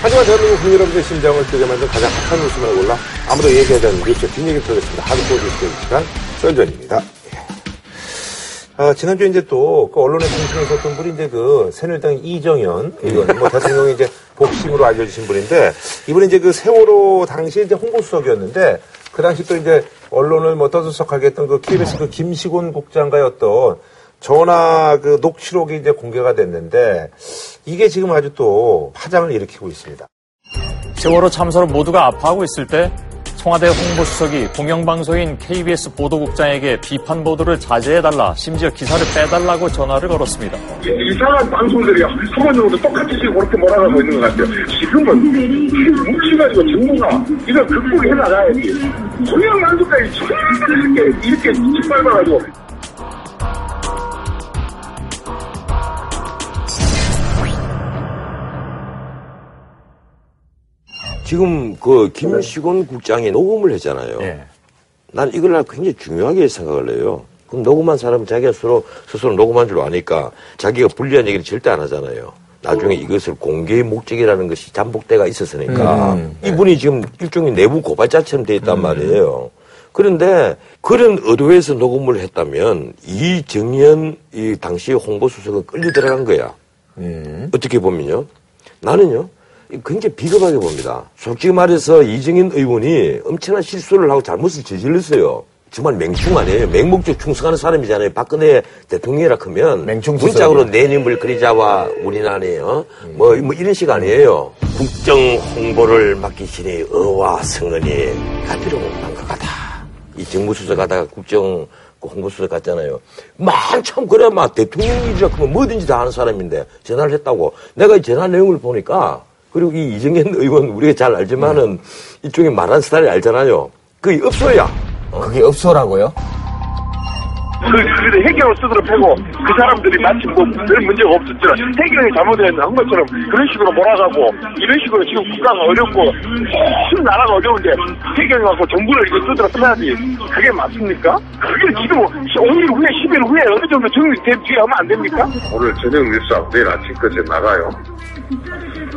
하지만 대한민국 국민 여러분의 심장을 뜨게 만든 가장 핫한 뉴스만을 골라 아무도 얘기하지 않는 뉴스 뒷얘기를 털겠습니다. 하드코어 뉴스 시간 썰전입니다. 아, 지난주에 이제 또, 그 언론에 중심에 섰던 분이 이제 그 새누리당 이정현, 이건 뭐 대통령이 이제 복심으로 알려주신 분인데, 이분이 이제 그 세월호 당시에 이제 홍보수석이었는데, 그 당시 또 이제 언론을 뭐 떠들썩하게 했던 그 KBS 그 김시곤 국장과의 어떤 전화 그 녹취록이 이제 공개가 됐는데, 이게 지금 아주 또 파장을 일으키고 있습니다. 세월호 참사로 모두가 아파하고 있을 때 청와대 홍보수석이 공영방송인 KBS 보도국장에게 비판 보도를 자제해달라 심지어 기사를 빼달라고 전화를 걸었습니다. 이상한 방송들이 한번 정도 똑같이 지금 그렇게 몰아가고 있는 것 같아요. 지금은 뭉치가지고 정부가 이걸 극복해 나가야지. 공영방송까지 이렇게 이렇게 짓밟아가지고 지금 그 김시곤 국장이 녹음을 했잖아요. 예. 난 이걸 난 굉장히 중요하게 생각을 해요. 그럼 녹음한 사람은 자기가 스스로, 스스로 녹음한 줄 아니까 자기가 불리한 얘기를 절대 안 하잖아요. 나중에 이것을 공개의 목적이라는 것이 잠복대가 있었으니까 이분이 지금 일종의 내부 고발자처럼 돼 있단 말이에요. 그런데 그런 의도에서 녹음을 했다면 이정연 이 당시 홍보수석은 끌려 들어간 거야. 어떻게 보면요. 나는요. 굉장히 비겁하게 봅니다. 솔직히 말해서 이정인 의원이 엄청난 실수를 하고 잘못을 저질렀어요. 정말 맹충 아니에요. 맹목적 충성하는 사람이잖아요. 박근혜 대통령이라 하면 맹충 문짝으로 내님을 그리자와 우리나라에요. 뭐, 뭐 이런 식 아니에요. 국정 홍보를 맡기시니 의와 성은이 가피로 난각하다. 이 정무수석 하다가 국정 그 홍보수석 갔잖아요. 만참 그래 막 대통령이라 그러면 뭐든지 다 하는 사람인데 전화를 했다고. 내가 이 전화 내용을 보니까 그리고 이 이정현 의원 우리가 잘 알지만은 이쪽에 말하는 스타일이 알잖아요. 그게 없어야. 그게 없어라고요? 그, 그 해경을 스스로 패고 그 사람들이 마치 뭐 별 문제가 없었죠. 해경이 잘못한 것처럼 그런 식으로 몰아가고 이런 식으로 지금 국가가 어렵고 큰 나라가 어려운데 해경이 갖고 정부를 이거 스스로 패야지. 그게 맞습니까? 그게 지금 5일 후에 10일 후에 어느 정도 정리된 뒤에 하면 안 됩니까? 오늘 저녁 뉴스 내일 아침까지 나가요.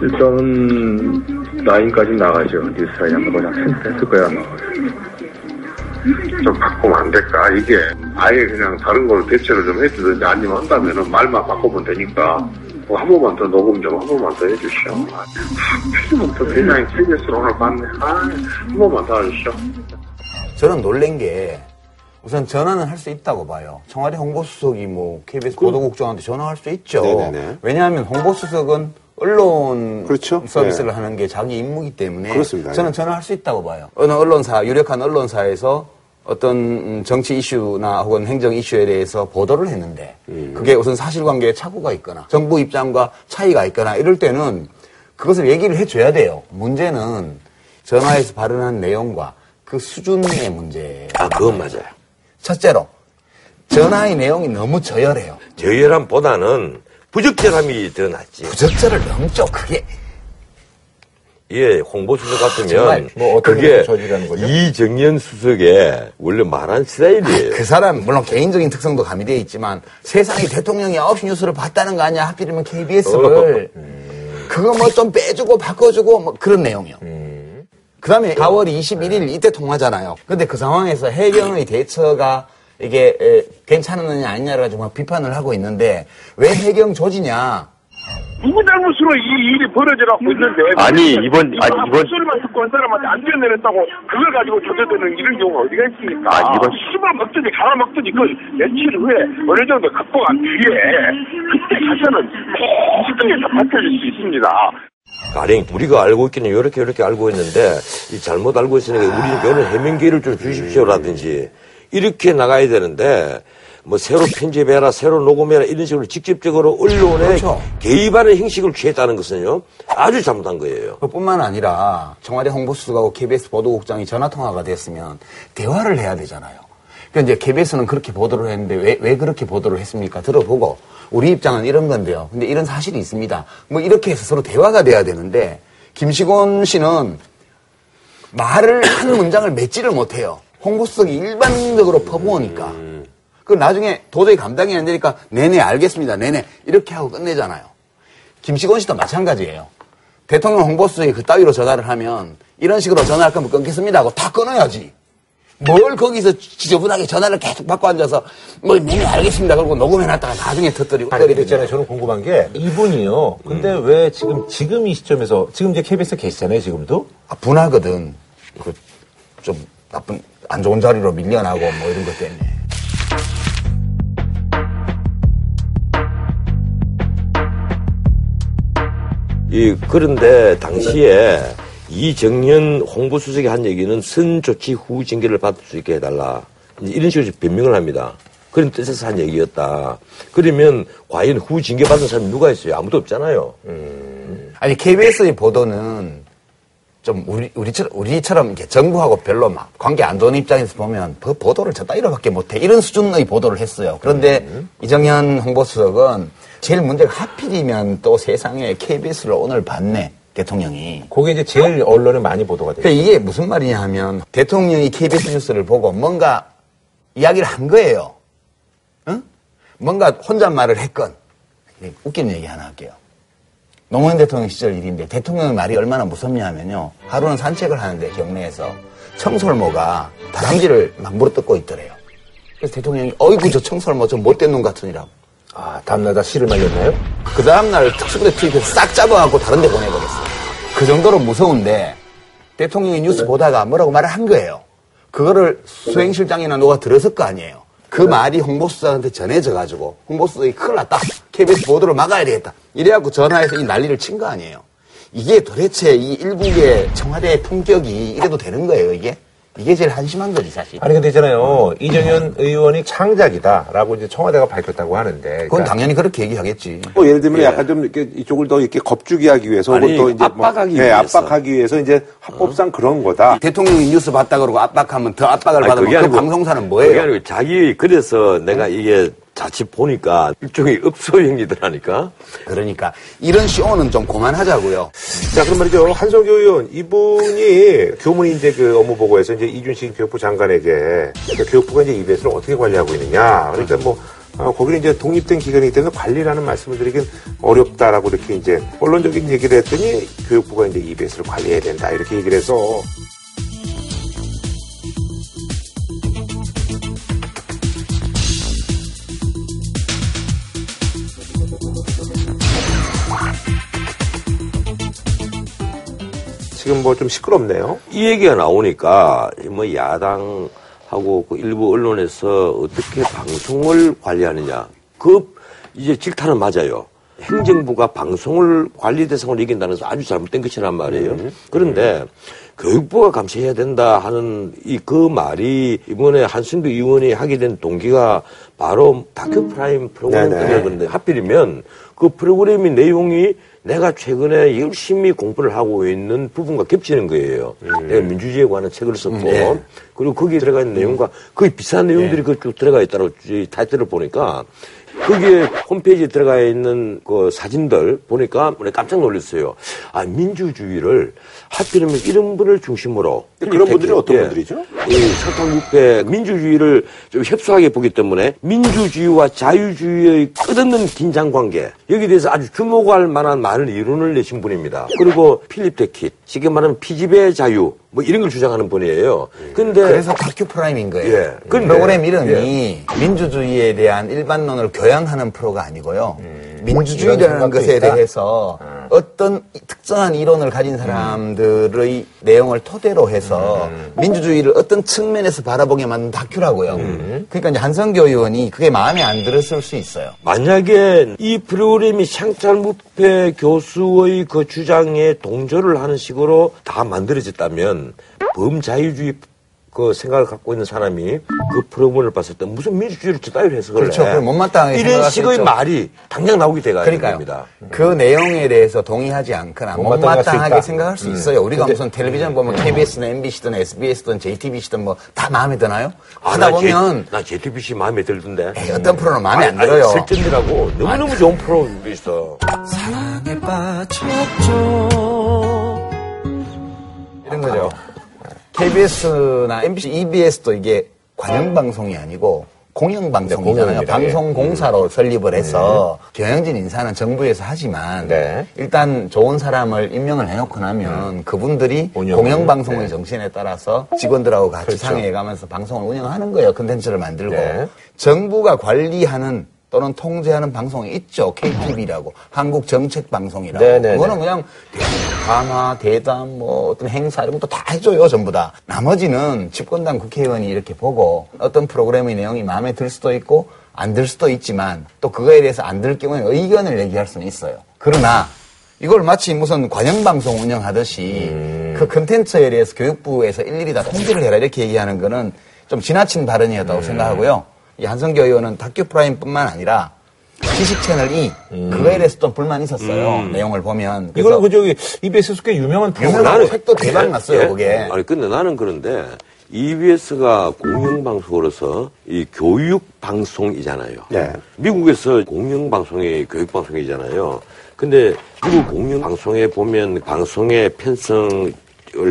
일단은 라인까지 나가죠. 뉴스에 한번 그냥 했을 거야. 좀 바꾸면 안 될까? 이게 아예 그냥 다른 걸로 대체를 좀 해주든지 아니면 한다면은 말만 바꾸면 되니까 뭐 한 번만 더 녹음 좀 한 번만 더 해주시오. 하필이면 또 대장이 KBS로 오늘 봤네. 아, 한 번만 더 해주시오. 저는 놀란 게 우선 전화는 할 수 있다고 봐요. 청와대 홍보수석이 뭐 KBS 보도국장한테 전화할 수 있죠. 네네네. 왜냐하면 홍보수석은 언론 그렇죠. 서비스를 네. 하는 게 자기 임무이기 때문에 그렇습니다. 저는 전화할 수 있다고 봐요. 어느 언론사 유력한 언론사에서 어떤 음, 정치 이슈나 혹은 행정 이슈에 대해서 보도를 했는데 음. 그게 우선 사실관계에 착오가 있거나 정부 입장과 차이가 있거나 이럴 때는 그것을 얘기를 해줘야 돼요. 문제는 전화에서 발언한 내용과 그 수준의 문제예요. 아, 그건 맞아요. 첫째로 전화의 내용이 너무 저열해요. 저열함보다는 부적절함이 더 낫지. 부적절을 넘죠. 그게 예, 홍보수석 같으면 정말 뭐 그게? 이정연 수석의 원래 말한 스타일이에요. 그 사람 물론 개인적인 특성도 가미되어 있지만 세상에 대통령이 9시 뉴스를 봤다는 거 아니야 하필이면 KBS를 그거 뭐 좀 빼주고 바꿔주고 뭐 그런 내용이요. 그 다음에 4월 21일 이때 통화잖아요. 근데 그 상황에서 해경의 대처가 이게 에, 괜찮느냐 아니냐를 가지고 막 비판을 하고 있는데 왜 해경 조지냐 누구 잘못으로 이 일이 벌어져갖고 있는데 아니, 이번- 아니, 이번- 소리만 듣고 한 사람한테 안 뛰어내렸다고 그걸 가지고 조져되는 이런 경우가 어디가 있습니까? 아, 이번- 씹어 먹든지 갈아 먹든지 그 며칠 후에 어느 정도 극복한 뒤에 그때 가서는 모두에서 밝혀질 수 있습니다. 가령 우리가 알고 있기는 이렇게 이렇게 알고 있는데 이 잘못 알고 있으니까 우리는 이런 해명 기회를 좀 주십시오라든지 이렇게 나가야 되는데 뭐 새로 편집해라 새로 녹음해라 이런 식으로 직접적으로 언론에 그렇죠. 개입하는 형식을 취했다는 것은요 아주 잘못한 거예요. 그뿐만 아니라 청와대 홍보수석하고 KBS 보도국장이 전화 통화가 됐으면 대화를 해야 되잖아요. 그러니까 이제 KBS는 그렇게 보도를 했는데 왜, 왜 그렇게 보도를 했습니까? 들어보고 우리 입장은 이런 건데요. 근데 이런 사실이 있습니다. 뭐 이렇게 해서 서로 대화가 돼야 되는데 김시곤 씨는 말을 한 문장을 맺지를 못해요. 홍보수석이 일반적으로 퍼부으니까. 그 나중에 도저히 감당이 안 되니까 네네 알겠습니다. 네네 이렇게 하고 끝내잖아요. 김시곤 씨도 마찬가지예요. 대통령 홍보수석이 그 따위로 전화를 하면 이런 식으로 전화할 거면 끊겠습니다 하고 다 끊어야지. 뭘 거기서 지저분하게 전화를 계속 받고 앉아서 뭐 네, 알겠습니다. 그러고 녹음해놨다가 나중에 터뜨리고 아니, 근데 있잖아요. 저는 궁금한 게 이분이요. 근데 음. 왜 지금, 지금 이 시점에서, 지금 이제 KBS에 계시잖아요, 지금도? 아, 분하거든. 그 좀 나쁜 안 좋은 자리로 밀려나고 뭐 이런 것 때문에. 이 그런데 당시에 이정년 홍보수석이 한 얘기는 선조치 후 징계를 받을 수 있게 해달라. 이런 식으로 변명을 합니다. 그런 뜻에서 한 얘기였다. 그러면 과연 후 징계 받은 사람이 누가 있어요? 아무도 없잖아요. 아니 KBS의 보도는 좀 우리 우리처럼 우리처럼 이렇게 정부하고 별로 막 관계 안 좋은 입장에서 보면 그 보도를 저 따위로밖에 못해 이런 수준의 보도를 했어요. 그런데 이정현 홍보수석은 제일 문제가 하필이면 또 세상에 KBS를 오늘 봤네 대통령이. 그게 이제 제일 언론에 많이 보도가 돼요. 그러니까 이게 무슨 말이냐 하면 대통령이 KBS 뉴스를 보고 뭔가 이야기를 한 거예요. 응? 뭔가 혼잣말을 했건 웃기는 얘기 하나 할게요. 노무현 대통령 시절 일인데 대통령의 말이 얼마나 무섭냐 하면요. 하루는 산책을 하는데 경내에서 청설모가 다람쥐를 막 물어뜯고 있더래요. 그래서 대통령이 어이구 저 청설모 저 못된 놈 같으니라고. 아, 다음날 실을 말렸나요? 그 다음날 특수부대 투입해서 싹 잡아갖고 다른 데 보내버렸어요. 그 정도로 무서운데 대통령이 뉴스 보다가 뭐라고 말을 한 거예요. 그거를 수행실장이나 누가 들었을 거 아니에요. 그 말이 홍보수석한테 전해져가지고 홍보수석이 큰일 났다. KBS 보도를 막아야 되겠다. 이래갖고 전화해서 이 난리를 친 거 아니에요. 이게 도대체 이 일국의 청와대의 품격이 이래도 되는 거예요, 이게? 이게 제일 한심한 거지, 사실. 아니, 근데 있잖아요. 이정현 의원이 창작이다라고 이제 청와대가 밝혔다고 하는데. 그건 그러니까 당연히 그렇게 얘기하겠지. 뭐 예를 들면 약간 좀 이렇게 이쪽을 더 이렇게 겁주기 하기 위해서 아니, 또 이제 압박하기 네, 위해서. 압박하기 위해서 이제 합법상 그런 거다. 대통령이 뉴스 봤다 그러고 압박하면 더 압박을 아니, 받으면 그게 그 아니고- 방송사는 그게 뭐예요? 아니고 자기 그래서 내가 이게 자칫 보니까 일종의 읍소행위더라니까. 그러니까 이런 쇼는 좀 그만하자고요. 자, 그럼 말이죠. 한성교 의원, 이분이 교문이 이제 그 업무보고에서 이제 이준식 교육부 장관에게 그러니까 교육부가 이제 EBS를 어떻게 관리하고 있느냐. 그러니까 뭐, 어, 거기는 이제 독립된 기관이기 때문에 관리라는 말씀을 드리긴 어렵다라고 이렇게 이제 언론적인 얘기를 했더니 교육부가 이제 EBS를 관리해야 된다. 이렇게 얘기를 해서 지금 뭐 좀 시끄럽네요. 이 얘기가 나오니까 뭐 야당하고 그 일부 언론에서 어떻게 방송을 관리하느냐. 그 이제 질타는 맞아요. 행정부가 방송을 관리 대상으로 여긴다는 것은 아주 잘못된 것이란 말이에요. 그런데 교육부가 감시해야 된다 하는 이 그 말이 이번에 한승규 의원이 하게 된 동기가 바로 다큐 프라임 프로그램 네네. 때문에 그런데 하필이면 그 프로그램의 내용이 내가 최근에 열심히 공부를 하고 있는 부분과 겹치는 거예요. 내가 민주주의에 관한 책을 썼고 그리고 거기에 들어가 있는 내용과 거의 비슷한 내용들이 그쭉 들어가 있다고 이 타이틀을 보니까 거기에 홈페이지에 들어가 있는 그 사진들 보니까 깜짝 놀랐어요. 아 민주주의를 하필이면 이런 분을 중심으로 그런 분들이 어떤 예. 분들이죠? 이 사탕육회 민주주의를 좀 협소하게 보기 때문에 민주주의와 자유주의의 끝없는 긴장 관계 여기에 대해서 아주 주목할 만한 많은 이론을 내신 분입니다. 그리고 필립 데킷, 쉽게 말하면 피집의 자유 뭐 이런 걸 주장하는 분이에요. 근데 그래서 다큐 프라임인 거예요. 예. 근데- 프로그램 이름이 민주주의에 대한 일반론을 교양하는 프로가 아니고요. 이런 민주주의라는 생각도 것에 있다? 대해서 어떤 특정한 이론을 가진 사람들의 내용을 토대로 해서 민주주의를 어떤 측면에서 바라보게 만든 다큐라고요. 그러니까 이제 한선교 의원이 그게 마음에 안 들었을 수 있어요. 만약에 이 프로그램이 샹탈 무페 교수의 그 주장에 동조를 하는 식으로 다 만들어졌다면 범자유주의 그 생각을 갖고 있는 사람이 그 프로그램을 봤을 때 무슨 민주주의를 저 따위로 해석을 그렇죠. 해. 못마땅하게 이런 식의 있죠. 말이 당장 나오게 돼가 그러니까요. 그 내용에 대해서 동의하지 않거나 못마땅할 수 못마땅하게 있다. 생각할 수 있어요. 우리가 무슨 텔레비전 보면 KBS든 MBC든 SBS든 JTBC든 뭐 다 마음에 드나요? 아, 하다 나 제- 보면 나 JTBC 마음에 들던데. 에이, 어떤 프로는 마음에 안 아니, 들어요. 설정들하고 너무너무 좋은 프로 있어. 사랑에 빠졌죠. 이런 거죠. KBS나 MBC, EBS도 이게 관영 방송이 아니고 공영방송이잖아요. 공영입니다. 방송공사로 설립을 해서 경영진 인사는 정부에서 하지만 네. 일단 좋은 사람을 임명을 해놓고 나면 그분들이 운영을, 공영방송의 네. 정신에 따라서 직원들하고 같이 그렇죠. 상의해가면서 방송을 운영하는 거예요. 컨텐츠를 만들고 네. 정부가 관리하는 또는 통제하는 방송이 있죠. KTV라고 한국 정책 방송이라고 네, 네, 그거는 네. 그냥 강화, 대담, 뭐 어떤 행사 이런 것도 다 해줘요, 전부 다. 나머지는 집권당 국회의원이 이렇게 보고 어떤 프로그램의 내용이 마음에 들 수도 있고 안 들 수도 있지만 또 그거에 대해서 안 들 경우에 의견을 얘기할 수는 있어요. 그러나 이걸 마치 무슨 관영방송 운영하듯이 음. 그 컨텐츠에 대해서 교육부에서 일일이 다 통제를 해라 이렇게 얘기하는 거는 좀 지나친 발언이었다고 음. 생각하고요. 이 한성교 의원은 다큐 프라임뿐만 아니라 지식 채널 E 그거에 대해서 좀 불만이 있었어요. 내용을 보면. 음. 이거는 그 저기 EBS에서 꽤 유명한 프로그램. 유명한 책도 대박 났어요, 예? 그게. 아니, 근데 나는 그런데 EBS가 공영방송으로서 이 교육방송이잖아요. 네. 미국에서 공영방송이 교육방송이잖아요. 근데 미국 공영방송에 보면 방송의 편성을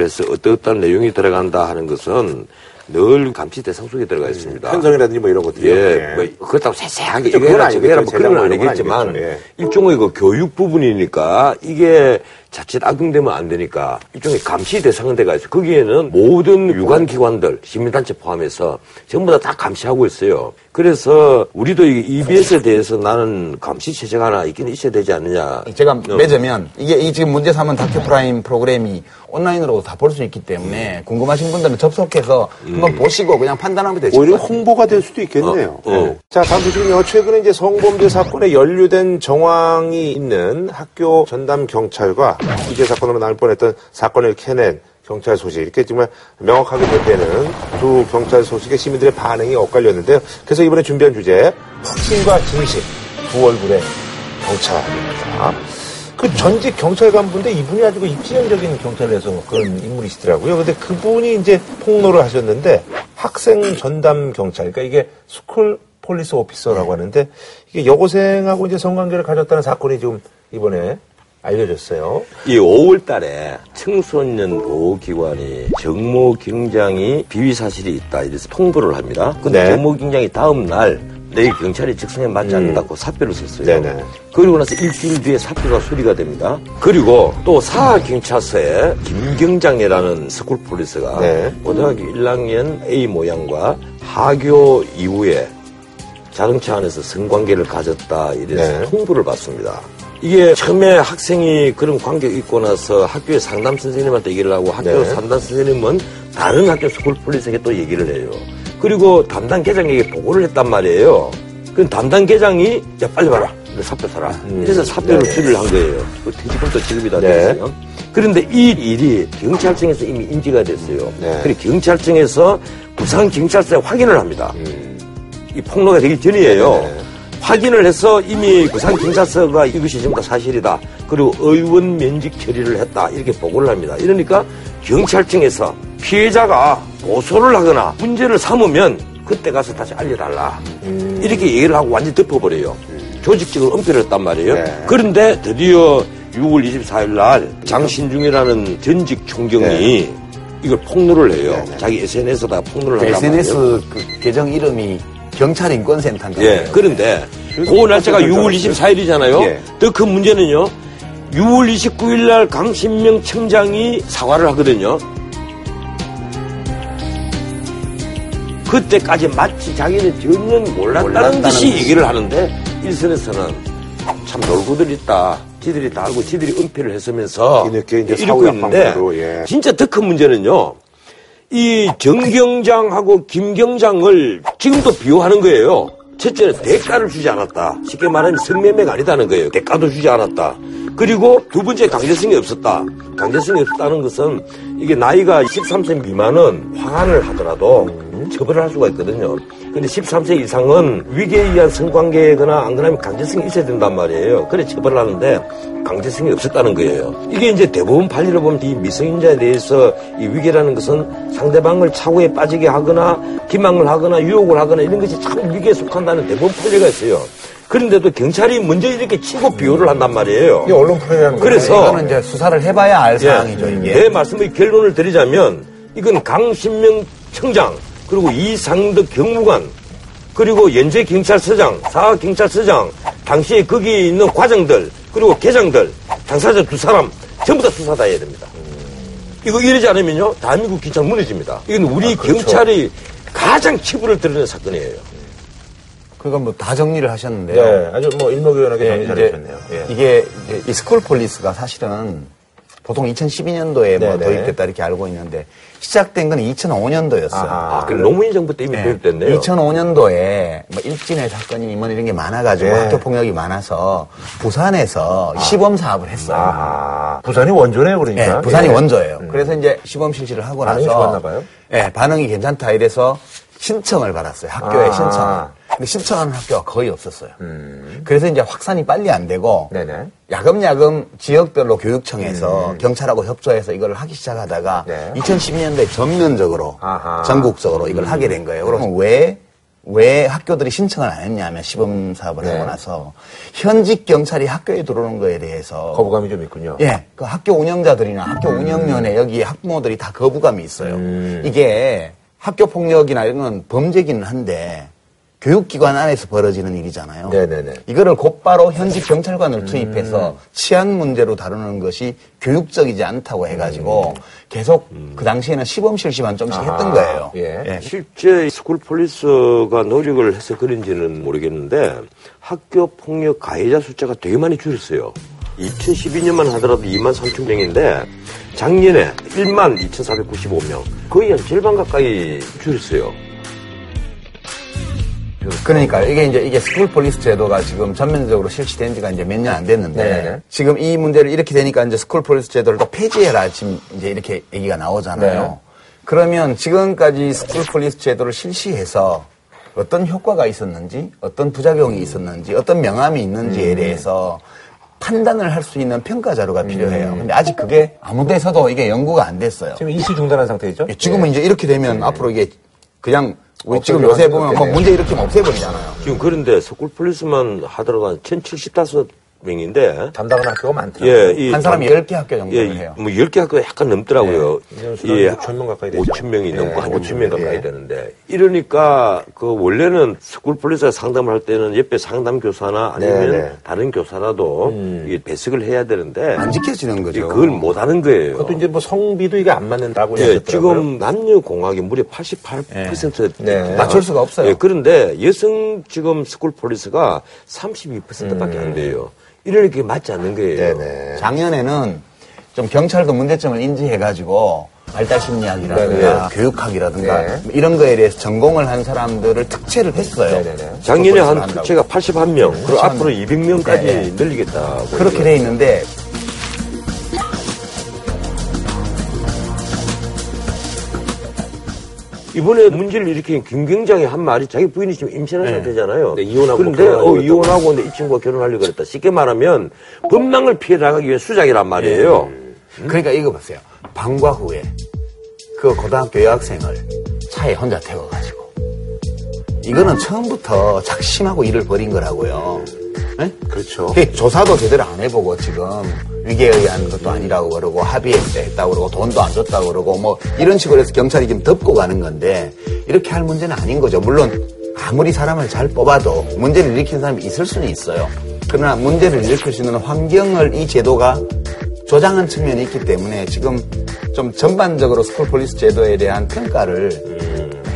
해서 어떠어떤 내용이 들어간다 하는 것은 늘 감시 대상 속에 들어가 있습니다. 편성이라든지 뭐 이런 것들이. 예, 뭐 그렇다고 세세하게 그렇죠. 이거 그건 해라 저거 아니겠죠. 해라 뭐 그런 건 아니겠지만. 예. 일종의 그 교육 부분이니까 이게 자칫 악용되면 안 되니까 일종의 감시 대상은 돼가 있어요. 거기에는 모든 유관기관들, 시민단체 포함해서 전부 다 다 감시하고 있어요. 그래서 우리도 이 EBS에 대해서 나는 감시 체제가 하나 있긴 있어야 되지 않느냐. 제가 어. 맺으면 이게 이 지금 문제 삼은 다큐 프라임 프로그램이 온라인으로도 다볼 수 있기 때문에 궁금하신 분들은 접속해서 한번 보시고 그냥 판단하면 되죠. 오히려 홍보가 될 수도 있겠네요. 어, 어. 자, 다음 소식은요. 최근에 이제 성범죄 사건에 연루된 정황이 있는 학교 전담 경찰과 이재 사건으로 나올 뻔했던 사건을 캐낸 경찰 소식. 이렇게 정말 명확하게 대표되는 두 경찰 소식에 시민들의 반응이 엇갈렸는데요. 그래서 이번에 준비한 주제, 확신과 진실, 두 얼굴의 경찰입니다. 그 전직 경찰 간부인데 이분이 아주 그 입지형적인 경찰에서 그런 인물이시더라고요. 근데 그분이 이제 폭로를 하셨는데 학생 전담 경찰, 그러니까 이게 school police officer라고 하는데 이게 여고생하고 이제 성관계를 가졌다는 사건이 지금 이번에 알려졌어요. 이 5월 달에 청소년 보호기관이 정모 경장이 비위 사실이 있다 이래서 통보를 합니다. 근데 네. 정모 경장이 다음 날 내일 경찰이 적성에 맞지 않는다고 사표를 썼어요. 네네. 그리고 나서 일주일 뒤에 사표가 수리가 됩니다. 그리고 또 사하 경찰서에 김 경장이라는 school police가 네. 고등학교 1학년 A 모양과 하교 이후에 자동차 안에서 성관계를 가졌다 이래서 네. 통보를 받습니다. 이게 처음에 학생이 그런 관계가 있고 나서 학교의 상담 선생님한테 얘기를 하고 학교 네. 상담 선생님은 다른 학교 school police에게 또 얘기를 해요. 그리고 담당 계장에게 보고를 했단 말이에요. 그 담당 계장이 야 빨리 봐라. 너 사표 써라. 그래서 사표를 수리를 한 거예요. 그 퇴직금도 지급이 다 네. 됐어요. 그런데 이 일이 경찰청에서 이미 인지가 됐어요. 네. 그리고 경찰청에서 부산 경찰서에 확인을 합니다. 이 폭로가 되기 전이에요. 네. 확인을 해서 이미 부산 경찰서가 이것이 전부 다 사실이다. 그리고 의원 면직 처리를 했다. 이렇게 보고를 합니다. 이러니까 경찰청에서 피해자가 고소를 하거나 문제를 삼으면 그때 가서 다시 알려달라. 이렇게 얘기를 하고 완전히 덮어버려요. 조직적으로 은폐를 했단 말이에요. 네. 그런데 드디어 6월 24일 날 장신중이라는 전직 총경이 이걸 폭로를 해요. 자기 SNS에다 폭로를 한단 말이에요. SNS 그 계정 이름이 경찰 인권센터인가 예, 그런데 그 날짜가 6월 24일이잖아요. 예. 더 큰 문제는요. 6월 29일 날 강신명 청장이 사과를 하거든요. 그때까지 마치 자기는 전혀 몰랐다는, 몰랐다는 듯이. 얘기를 하는데 일선에서는 참 놀고들 있다. 지들이 다 알고 지들이 은폐를 했으면서 뒤늦게 이제 사후 있는데 예. 진짜 더 큰 문제는요. 이 정경장하고 김경장을 지금도 비호하는 거예요. 첫째는 대가를 주지 않았다. 쉽게 말하면 성매매가 아니다는 거예요. 대가도 주지 않았다. 그리고 두 번째 강제성이 없었다. 강제성이 없었다는 것은 이게 나이가 13세 미만은 황한을 하더라도 처벌을 할 수가 있거든요. 근데 13세 이상은 위계에 의한 성관계거나 안 그러면 강제성이 있어야 된단 말이에요. 그래 처벌을 하는데 강제성이 없었다는 거예요. 이게 이제 대부분 판례를 보면 이 미성년자에 대해서 이 위계라는 것은 상대방을 차고에 빠지게 하거나 기망을 하거나 유혹을 하거나 이런 것이 참 위계에 속한다는 대부분 판례가 있어요. 그런데도 경찰이 먼저 이렇게 치고 비호를 한단 말이에요. 이게 언론 프로그램 그래서 이거는 이제 수사를 해봐야 알 사항이죠 이게. 내 말씀의 결론을 드리자면 이건 강신명 청장 그리고 이상덕 경무관 그리고 연재 경찰서장, 사하 경찰서장, 당시에 거기 있는 과장들, 그리고 계장들, 당사자 두 사람 전부 다 수사 다 해야 됩니다. 이거 이러지 않으면요, 대한민국 경찰 무너집니다. 이건 우리 경찰이 가장 치부를 드러낸 사건이에요. 그거 뭐다 정리를 하셨는데요. 네, 아주 뭐 일목요연하게 예, 정리 이제 잘해주셨네요. 예. 이게 이제 이 school police가 사실은 보통 2012년도에 뭐. 도입됐다 이렇게 알고 있는데 시작된 건 2005년도였어요. 아, 그 노무현 정부 때 이미 네. 도입됐네요. 2005년도에 뭐 일진회 사건이 뭐 이런 게 많아가지고 네. 학교 폭력이 많아서 부산에서 시범 사업을 했어요. 아하. 부산이 원조네요, 그러니까. 네, 부산이 예. 원조예요. 그래서 이제 시범 실시를 하고 반응이 나서 좋았나 봐요? 네, 반응이 괜찮다 이래서 신청을 받았어요. 학교에 아. 신청을. 근데 신청하는 학교가 거의 없었어요. 그래서 이제 확산이 빨리 안 되고 음. 네네. 야금야금 지역별로 교육청에서 경찰하고 협조해서 이걸 하기 시작하다가 음. 네. 2012년도에 전면적으로 아하. 음. 전국적으로 이걸 하게 된 거예요. 그러면 왜, 왜 학교들이 신청을 안 했냐면 시범 사업을 네. 하고 나서 현직 경찰이 학교에 들어오는 거에 대해서 거부감이 좀 있군요. 예, 그 학교 운영자들이나 학교 운영위원회 여기 학부모들이 다 거부감이 있어요. 음. 이게 학교 폭력이나 이런 건 범죄기는 한데 교육기관 안에서 벌어지는 일이잖아요. 네네네. 이거를 곧바로 현직 경찰관을 투입해서 치안 문제로 다루는 것이 교육적이지 않다고 해가지고 계속 그 당시에는 시범 실시만 좀씩 아하, 했던 거예요. 예. 실제 school police가 노력을 해서 그런지는 모르겠는데 학교 폭력 가해자 숫자가 되게 많이 줄었어요. 2012년만 하더라도 2만 3천 명인데 작년에 1만 2,495명 거의 한 절반 가까이 줄었어요. 그러니까 이게 이제 이게 school police 제도가 지금 전면적으로 실시된 지가 이제 몇 년 안 됐는데 네네네. 지금 이 문제를 이렇게 되니까 이제 school police 제도를 또 폐지해라 지금 이제 이렇게 얘기가 나오잖아요. 네. 그러면 지금까지 school police 제도를 실시해서 어떤 효과가 있었는지, 어떤 부작용이 있었는지, 어떤 명암이 있는지에 대해서 판단을 할 수 있는 평가 자료가 필요해요. 근데 아직 그게 아무 데서도 이게 연구가 안 됐어요. 지금 일시 중단한 상태이죠? 예, 지금은 이제 이렇게 되면 앞으로 이게 그냥 우리 지금 없어져가지고 요새 보면 뭐 네. 문제 일으키면 없애버리잖아요. 지금 그런데 school police만 하더라도 한 1,075 명인데 담당하는 학교가 많더라고요. 예, 이 한 사람이 10개 학교 정도를 예, 해요. 뭐 10개 학교가 약간 넘더라고요. 네. 수당이 5천 명 가까이 되죠. 5천 명이 예, 넘고 한 5천 5천 명 명, 가까이 예. 되는데 이러니까 그 원래는 school police가 상담을 할 때는 옆에 상담 교사나 아니면 네, 네. 다른 교사라도 이게 배석을 해야 되는데 안 지켜지는 예, 거죠. 그걸 못 하는 거예요. 그것도 이제 뭐 성비도 이게 안 맞는다고 예, 하셨더라고요. 지금 남녀 공학이 무려 88% 네. 맞출 수가 없어요. 예, 그런데 여성 지금 school police가 32%밖에 안 돼요. 이러니까 이게 맞지 않는 거예요. 네네. 작년에는 좀 경찰도 문제점을 인지해가지고 발달 심리학이라든가 네네. 교육학이라든가 네. 뭐 이런 거에 대해서 전공을 한 사람들을 특채를 했어요. 네네네. 작년에 한. 특채가 81명, 그리고 81명. 앞으로 200명까지 네. 늘리겠다고. 그렇게 돼 있는데 이번에 문제를 일으킨 김경장이 한 말이 자기 부인이 지금 임신한 상태잖아요. 네, 이혼하고 그런데 어. 이혼하고 근데 이 친구가 결혼하려고 그랬다. 쉽게 말하면 법망을 피해 나가기 위한 수작이란 말이에요. 그러니까 이거 보세요. 방과 후에 그 고등학교 여학생을 차에 혼자 태워가지고 이거는 처음부터 작심하고 일을 벌인 거라고요. 네? 그렇죠. 조사도 제대로 안 해보고 지금 위계에 의한 것도 아니라고 그러고 합의했다 했다고 그러고 돈도 안 줬다고 그러고 뭐 이런 식으로 해서 경찰이 지금 덮고 가는 건데 이렇게 할 문제는 아닌 거죠. 물론 아무리 사람을 잘 뽑아도 문제를 일으킨 사람이 있을 수는 있어요. 그러나 문제를 일으킬 수 있는 환경을 이 제도가 조장한 측면이 있기 때문에 지금 좀 전반적으로 school police 제도에 대한 평가를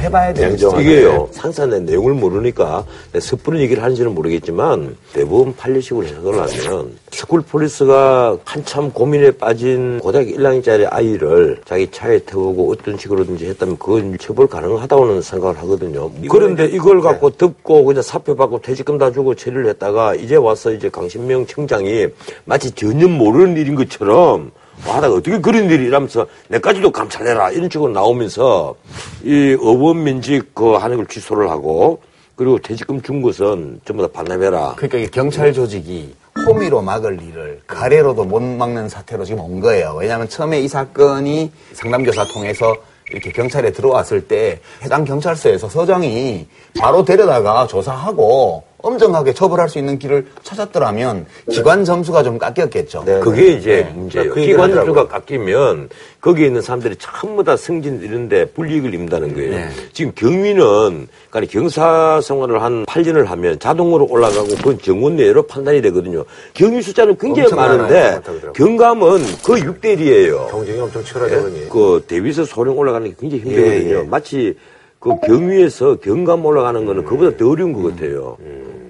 해봐야 냉정하게. 이게요, 상세한 내용을 모르니까 내 섣부른 얘기를 하는지는 모르겠지만 대부분 판례식으로 해석을 하면 school police가 한참 고민에 빠진 고등학교 1학년짜리 아이를 자기 차에 태우고 어떤 식으로든지 했다면 그건 처벌 가능하다고는 생각을 하거든요. 그런데 이걸 갖고 덮고 그냥 사표 받고 퇴직금 다 주고 처리를 했다가 이제 와서 이제 강신명 청장이 마치 전혀 모르는 일인 것처럼 와, 나 어떻게 그런 일이 이러면서 내까지도 감찰해라 이런 식으로 나오면서 이 어원민직 그 하는 걸 취소를 하고 그리고 퇴직금 준 것은 전부 다 반납해라. 그러니까 이 경찰 조직이 호미로 막을 일을 가래로도 못 막는 사태로 지금 온 거예요. 왜냐하면 처음에 이 사건이 상담교사 통해서 이렇게 경찰에 들어왔을 때 해당 경찰서에서 서장이 바로 데려다가 조사하고 엄정하게 처벌할 수 있는 길을 찾았더라면 기관 점수가 좀 깎였겠죠. 네. 그게 이제 문제예요. 그 기관 하더라고요. 수가 깎이면 거기에 있는 사람들이 전부 다 승진 이런데 불이익을 입는다는 거예요. 네. 지금 경위는 그러니까 경사 생활을 한 8년을 하면 자동으로 올라가고 그건 정원 내로 판단이 되거든요. 경위 숫자는 굉장히. 많은데. 경감은 거의 6대 1이에요. 경쟁이 엄청 치열하죠, 그러니. 그 대위에서 소령 올라가는 게 굉장히 힘들거든요. 예, 예. 마치 그 경위에서 경감 올라가는 거는 그보다 더 어려운 것 같아요.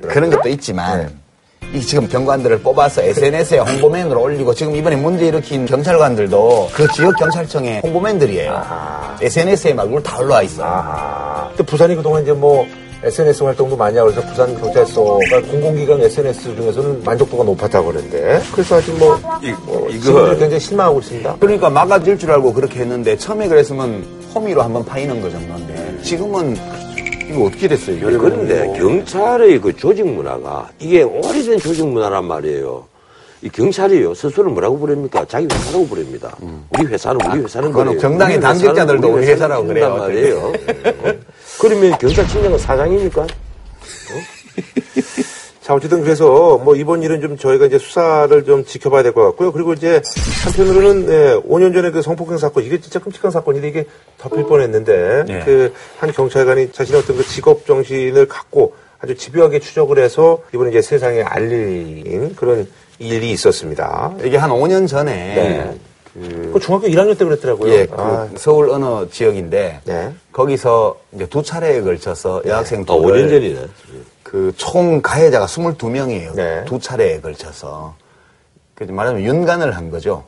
그런 것도 있지만 이 지금 경관들을 뽑아서 SNS에 홍보맨으로 올리고 지금 이번에 문제 일으킨 경찰관들도 그 지역 경찰청의 홍보맨들이에요. SNS에 막 다 올라와 있어. 아. 근데 부산이 그동안 이제 뭐 SNS 활동도 많이 하고 그래서 부산 경찰서가 공공기관 SNS 중에서는 만족도가 높았다고 그러는데 그래서 아직 뭐, 이- 뭐 이거- 굉장히 실망하고 있습니다. 그러니까 막아질 줄 알고 그렇게 했는데 처음에 그랬으면 호미로 한번 파이는 거 정도인데 지금은 이거 어떻게 됐어요? 이게? 그런데 경찰의 그 조직 문화가 이게 오래된 조직 문화란 말이에요. 이 경찰이요 스스로 뭐라고 부릅니까? 자기 회사라고 부릅니다. 우리 회사는 우리 회사는 그거는 그래요. 정당의 우리 당직자들도 회사는 우리 회사라고 회사는 그래요. 말이에요. 어? 그러면 경찰청장은 사장입니까? 자, 어쨌든 그래서 뭐 이번 일은 좀 저희가 이제 수사를 좀 지켜봐야 될 것 같고요. 그리고 이제 한편으로는 예, 5년 전에 그 성폭행 사건, 이게 진짜 끔찍한 사건인데 이게 덮일 뻔했는데 네. 그한 경찰관이 자신의 어떤 그 직업 정신을 갖고 아주 집요하게 추적을 해서 이번에 이제 세상에 알린 그런 일이 있었습니다. 이게 한 5년 전에 그 중학교 1학년 때 그랬더라고요. 예, 그 아, 서울 어느 지역인데 네. 거기서 이제 두 차례에 걸쳐서 여학생 아, 둘을 5년 전이네. 그 총 가해자가 22명이에요. 네. 두 차례에 걸쳐서. 그 말하자면 윤간을 한 거죠.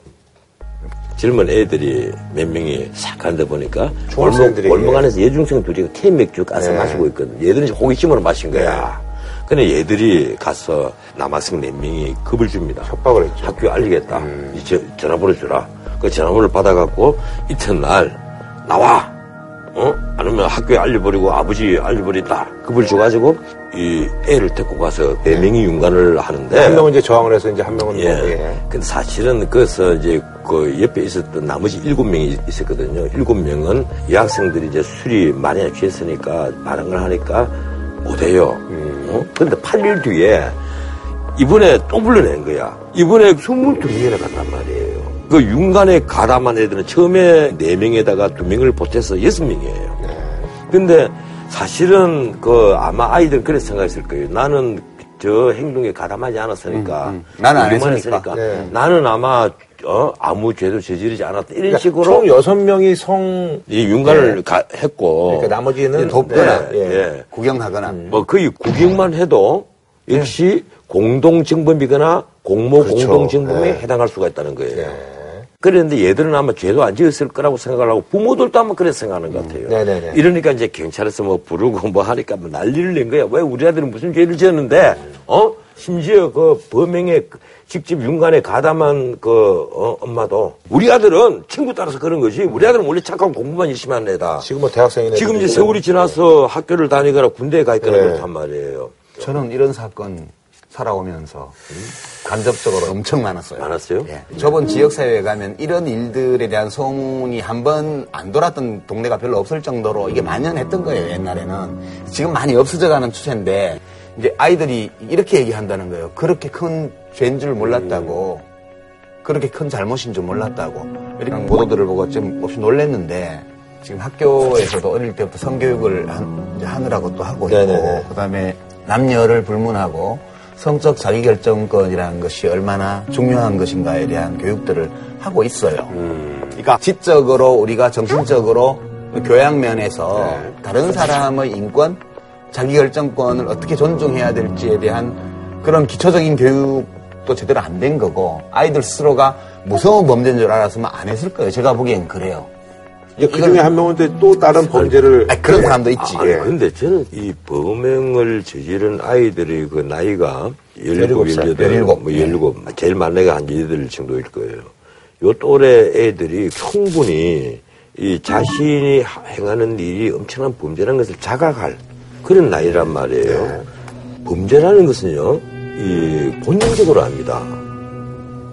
젊은 애들이 몇 명이 싹 가는데 보니까 중학생들이. 골목, 골목 안에서 여중생 둘이 캔 맥주 까서 네. 마시고 있거든. 얘들은 이제 호기심으로 마신 거야. 근데 얘들이 가서 남학생 몇 명이 겁을 줍니다. 협박을 했죠. 음. 학교에 알리겠다. 이제 전화번호 주라. 그 전화번호를 받아갖고 이튿날 나와. 어? 아니면 학교에 알려버리고 아버지 알려버린다. 겁을 줘가지고 이 애를 데리고 가서 네 명이 윤관을 하는데 한 명은 이제 저항을 해서 이제 한 명은 예. 뭐, 예. 근데 사실은 거기서 이제 그 옆에 있었던 나머지 일곱 명이 있었거든요. 일곱 명은 여학생들이 이제 술이 많이 취했으니까 반응을 하니까 못해요. 음. 어? 근데 8일 뒤에 이번에 또 불러낸 거야. 이번에 22명이나 갔단 말이에요. 그 윤간에 가담한 애들은 처음에 4명에다가 2명을 보태서 6명이에요. 네. 근데 사실은 그 아마 아이들은 그렇게 생각했을 거예요. 나는 저 행동에 가담하지 않았으니까. 나는 안 했으니까. 네. 나는 아마 어, 아무 죄도 저지르지 않았다. 이런 그러니까 식으로 총 여섯 명이 성 이 윤관을 가- 했고. 그러니까 나머지는 예, 돕거나, 예, 예. 예. 구경하거나. 뭐 거의 구경만 해도 역시 공동정범이거나 공모 그렇죠. 공동정범에 네. 해당할 수가 있다는 거예요. 그런데 얘들은 아마 죄도 안 지었을 거라고 생각을 하고 부모들도 아마 그렇게 생각하는 것 같아요. 네네네. 이러니까 이제 경찰에서 뭐 부르고 뭐 하니까 뭐 난리를 낸 거야. 왜 우리 아들은 무슨 죄를 지었는데, 어? 심지어 그 범행에 직접 윤관에 가담한 그 어, 엄마도 우리 아들은 친구 따라서 그런 거지. 우리 아들은 원래 착하고 공부만 열심히 하는 애다. 지금 뭐 대학생이네. 지금 이제 세월이 지나서 학교를 다니거나 군대에 가 있거나 네. 그렇단 말이에요. 저는 이런 사건 살아오면서 간접적으로 엄청 많았어요. 많았어요? 예. 저번 지역사회에 가면 이런 일들에 대한 소문이 한 번 안 돌았던 동네가 별로 없을 정도로 이게 만연했던 거예요, 옛날에는. 지금 많이 없어져 가는 추세인데, 이제 아이들이 이렇게 얘기한다는 거예요. 그렇게 큰 죄인 줄 몰랐다고. 그렇게 큰 잘못인 줄 몰랐다고. 이런 보도들을 보고 좀 몹시 놀랐는데, 지금 학교에서도 어릴 때부터 성교육을 한- 하느라고 또 하고 있고. 그 다음에 남녀를 불문하고 성적 자기결정권이라는 것이 얼마나 중요한 것인가에 대한 교육들을 하고 있어요. 그러니까 지적으로 우리가 정신적으로 교양 면에서 다른 사람의 인권, 자기결정권을 어떻게 존중해야 될지에 대한 그런 기초적인 교육도 제대로 안 된 거고 아이들 스스로가 무서운 범죄인 줄 알았으면 안 했을 거예요. 제가 보기엔 그래요. 이제 그 중에 한 명은 또또 다른 범죄를 아니, 그런 사람도 있지. 아니, 예. 근데 저는 이 범행을 저지른 아이들의 그 나이가 17, 17살, 18, 17. 뭐 17, 제일 많은 애가 한 18 정도일 거예요. 요 또래 애들이 충분히 이 자신이 하- 행하는 일이 엄청난 범죄라는 것을 자각할 그런 나이란 말이에요. 범죄라는 것은요, 이 본능적으로 압니다.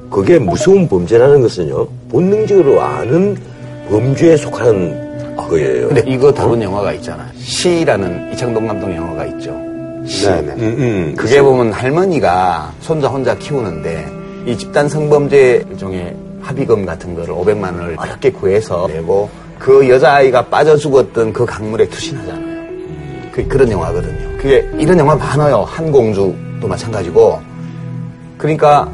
그게 무서운 범죄라는 것은요, 본능적으로 아는 범죄에 속하는 거예요. 근데 이거 다룬 영화가 있잖아. 시라는 이창동 감독 영화가 있죠. 네네. 음, 그게 보면 할머니가 손자 혼자 키우는데 이 집단 성범죄 일종의 합의금 같은 거를 500만 원을 어렵게 구해서 내고 그 여자아이가 빠져 죽었던 그 강물에 투신하잖아요. 그, 그런 영화거든요. 그게 이런 영화 많아요. 한공주도 마찬가지고. 그러니까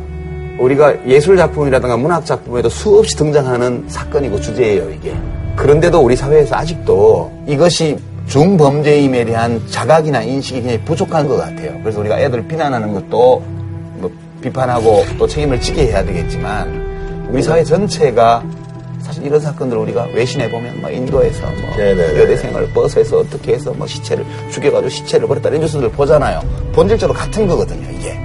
우리가 예술 작품이라든가 문학 작품에도 수없이 등장하는 사건이고 주제예요, 이게. 그런데도 우리 사회에서 아직도 이것이 중범죄임에 대한 자각이나 인식이 굉장히 부족한 것 같아요. 그래서 우리가 애들 비난하는 것도 뭐 비판하고 또 책임을 지게 해야 되겠지만 우리 사회 전체가 사실 이런 사건들 우리가 외신에 보면 뭐 인도에서 뭐 네네네. 여대생을 버스에서 어떻게 해서 뭐 시체를 죽여가지고 시체를 버렸다 이런 뉴스들 보잖아요. 본질적으로 같은 거거든요, 이게.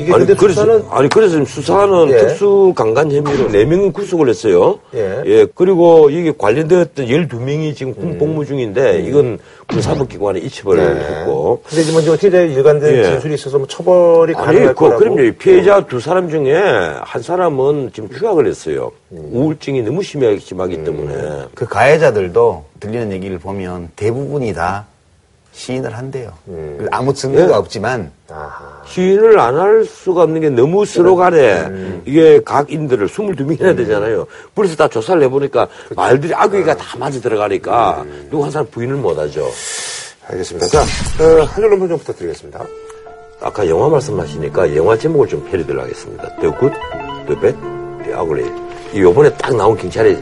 이게 아니, 근데 그래서, 수사는 아니, 그래서 지금 수사는 예. 특수 강간 혐의로 4명 구속을 했어요. 예. 그리고 이게 관련되었던 12명이 지금 군 복무 중인데, 이건 군사법기관에 이첩을 음. 네. 했고. 근데 이제 먼저 어떻게 일관된 예. 진술이 있어서 뭐 처벌이 아니, 가능할 그, 거라고. 그럼요. 피해자 두 사람 중에 한 사람은 지금 휴학을 했어요. 우울증이 너무 심하기, 심하기 때문에. 그 가해자들도 들리는 얘기를 보면 대부분이 다 시인을 한대요. 아무 증거가 예. 없지만 아하. 시인을 안 할 수가 없는 게 너무 서로 간에 이게 각 인들을 22명이나 되잖아요. 그래서 다 조사를 해보니까 말들이 악의가 다 맞아 들어가니까 누구 한 사람 부인을 못 하죠. 알겠습니다. 자, 어, 한 줄로 좀 부탁드리겠습니다. 아까 영화 말씀하시니까 영화 제목을 좀 패러디를 하겠습니다. The Good, The Bad, The Ugly. 이 요번에 딱 나온 경찰이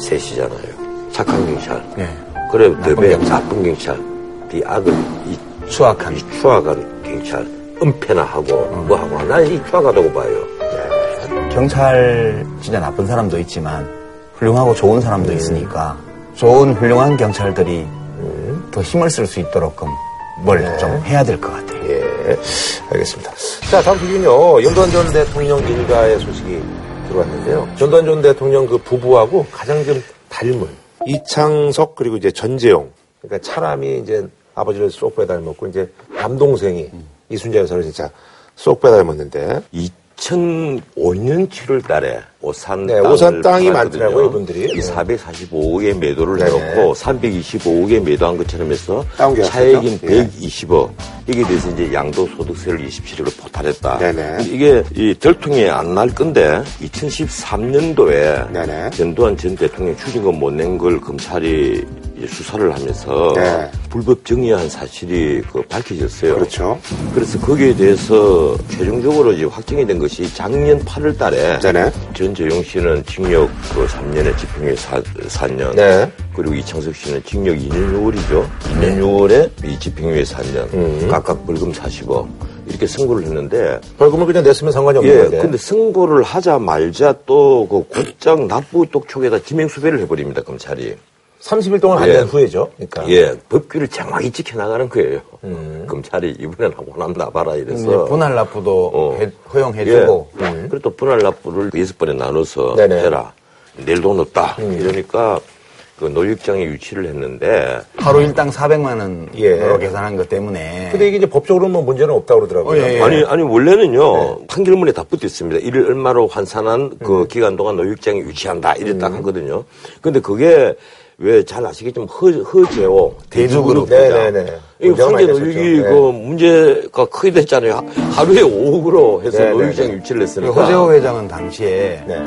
셋이잖아요. 착한 경찰. 네. 그래, The Bad. 나쁜 경찰. The Ugly, 이 추악한 이 추악한 경찰. 은폐나 하고 뭐 하고 나는 이 추악하다고 봐요. 경찰 진짜 나쁜 사람도 있지만 훌륭하고 좋은 사람도 있으니까 좋은 훌륭한 경찰들이 더 힘을 쓸 수 있도록끔 뭘좀 해야 될 것 같아요. 예, 알겠습니다. 자, 다음 소식은요. 전두환 전 대통령 일가의 소식이 들어왔는데요. 전두환 전 대통령 그 부부하고 가장 좀 닮은 이창석 그리고 이제 전재용. 그러니까 차람이 이제 아버지를 쏙 빼 닮았고 이제 남동생이 이순자 여사를 진짜 쏙 빼 닮았는데 2005년 7월 달에 오산 네, 오산 땅이. 많더라고요, 이분들이. 이 445억에 매도를 네네. 해놓고 325억에 매도한 것처럼 해서? 차액인 예. 120억. 이게 돼서 이제 양도소득세를 27억을 포탈했다. 네네. 이게 이 절통이 안 날 건데 2013년도에 네네. 전두환 전 대통령 추징금 못 낸 걸 검찰이 수사를 하면서 네. 불법 정의한 사실이 그 밝혀졌어요. 그렇죠. 그래서 거기에 대해서 최종적으로 이제 확정이 된 것이 작년 8월 달에 네 네. 전재용 씨는 징역 그 3년에 집행유예 4, 4년 네. 그리고 이창석 씨는 징역 2년 6월이죠. 2년 6월에 이 집행유예 4년 음. 각각 벌금 40억 이렇게 선고를 했는데 벌금을 그냥 냈으면 상관이 없는 예, 건데. 근데 선고를 하자 말자 또 그 곧장 납부 독촉에다 지명 수배를 해버립니다 검찰이. 30일 동안 안 예. 낸 후에죠. 그러니까. 예, 법규를 정확히 지켜나가는 거예요. 음. 검찰이 이번엔 하고 남나 봐라 이제 이래서. 분할 납부도 어. 해- 허용해주고 예. 그리고 또 분할 납부를 여섯 번에 나눠서 네네. 음. 해라. 낼 돈 없다. 이러니까 그 노육장에 유치를 했는데 하루 일당 400만 원으로 예. 계산한 것 때문에 근데 이게 이제 법적으로는 뭐 문제는 없다고 그러더라고요. 어, 예, 예. 아니 아니 네. 원래는요 판결문에 다 붙어 있습니다. 이를 얼마로 환산한 그 음. 기간 동안 노육장에 유치한다 이래 딱 하거든요. 근데 그게 왜 잘 아시겠지만 허, 허재호 대주그룹. 네네네. 이 문제가 황제 됐었죠. 그 문제가 크게 됐잖아요. 하- 하루에 5억으로 해서 네네네. 노육장 유치를 그 했으니까. 허재호 회장은 당시에 네.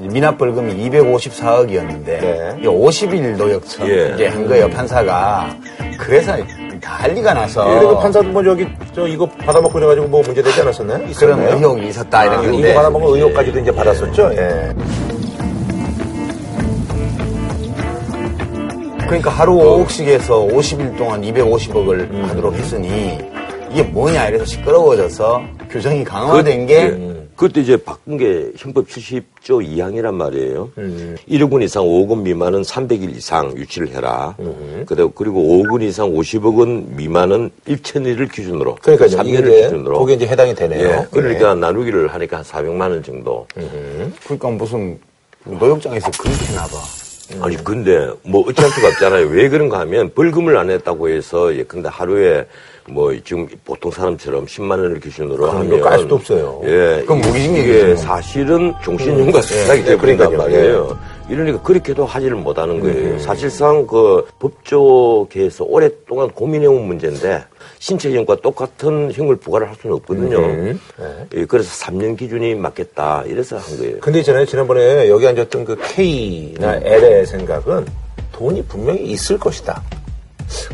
미납 벌금이 254억이었는데 네. 50일 노역처 예. 이제 한 거예요 판사가 그래서 난리가 나서 그리고 판사도 뭐 저기 저 이거 받아먹고 그래가지고 뭐 문제 되지 않았었나요? 그런? 의혹이 있었다 이런 아, 이거 건데 받아먹은 의혹까지도 이제 받았었죠. 예. 그러니까 하루 5억씩 해서 50일 동안 250억을 하도록 했으니 이게 뭐냐 이래서 시끄러워져서 규정이 강화된 게 예. 그때 이제 바꾼 게 헌법 70조 2항이란 말이에요. 음. 1억 원 이상 5억 원 미만은 300일 이상 유치를 해라. 음. 그리고 그리고 5억 원 이상 50억 원 미만은 1천일을 기준으로. 그러니까요. 3년을 이게 기준으로. 거기에 이제 해당이 되네요. 예. 그러니까 나누기를 하니까 한 400만 원 정도. 그러니까 무슨 노역장에서 금피나 봐. 아니 근데 뭐 어찌할 수가 없잖아요. 왜 그런가 하면 벌금을 안 했다고 해서 예 근데 하루에 뭐 지금 보통 사람처럼 10만 원을 기준으로. 하면 깔 수도 없어요. 예. 그럼 뭐. 사실은 종신형과 예, 돼버린단 그러니까요. 말이에요. 이러니까 그렇게도 하지를 못하는 거예요. 사실상 그 법조계에서 오랫동안 고민해온 문제인데 신체형과 똑같은 형을 부과를 할 수는 없거든요. 예, 그래서 3년 기준이 맞겠다 이래서 한 거예요. 근데 있잖아요. 지난번에 여기 앉았던 그 K나 L의 생각은 돈이 분명히 있을 것이다.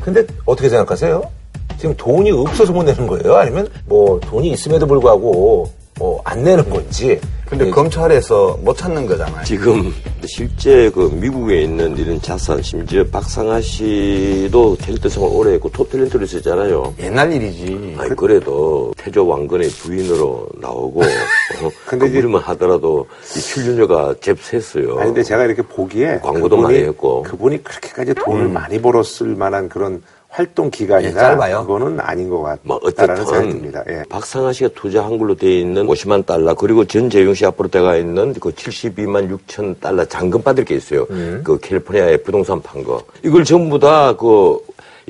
근데 어떻게 생각하세요? 지금 돈이 없어서 못 내는 거예요? 아니면 뭐 돈이 있음에도 불구하고 뭐안 내는 건지. 근데 예, 검찰에서 못 찾는 거잖아요. 지금 실제 그 미국에 있는 이런 자산, 심지어 박상하 씨도 탤런트성을 오래 했고 톱 탤런트로 있었잖아요. 옛날 일이지. 아니, 그래도 태조 왕건의 부인으로 나오고, 어, 근데 이제- 그분만 하더라도 이 출연료가 잽셌어요. 아니, 근데 제가 이렇게 보기에. 광고도 많이 했고. 그분이 그렇게까지 돈을 많이 벌었을 만한 그런 활동 기간이나. 예, 짧아요. 그거는 아닌 것뭐 같다라는 생각이 어쨌든 듭니다. 예. 박상하 씨가 투자한 걸로 돼 있는 50만 달러 그리고 전재용 씨 앞으로 돼가 있는 그 72만 6천 달러 잔금 받을 게 있어요. 그 캘리포니아에 부동산 판 거. 이걸 전부 다그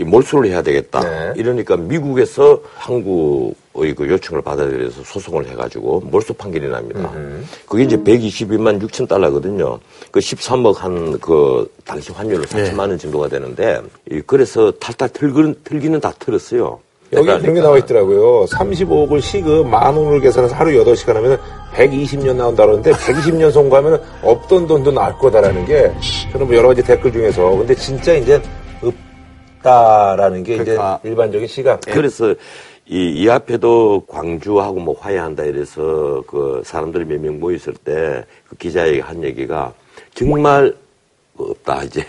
몰수를 해야 되겠다. 네. 이러니까 미국에서 한국 의그 요청을 받아들여서 소송을 해가지고 몰수 판결이 납니다. 그게 이제 122만 6천 달러거든요. 그 13억 한 그 당시 환율로 4천만 원 정도가 되는데 이 그래서 탈탈 틀기는, 틀기는 다 틀었어요. 여기 그러니까 그런 게 나와 있더라고요. 35억을 시급 만 원을 계산해서 하루 8시간 하면 120년 나온다 그러는데 120년 송구하면 없던 돈도 나올 거다라는 게 저는 뭐 여러 가지 댓글 중에서 근데 진짜 이제 없다라는 게 그러니까. 이제 일반적인 시각. 그래서 이, 이 앞에도 광주하고 뭐 화해한다 이래서 그 사람들이 몇 명 모였을 때 그 기자에게 한 얘기가 정말 없다 이제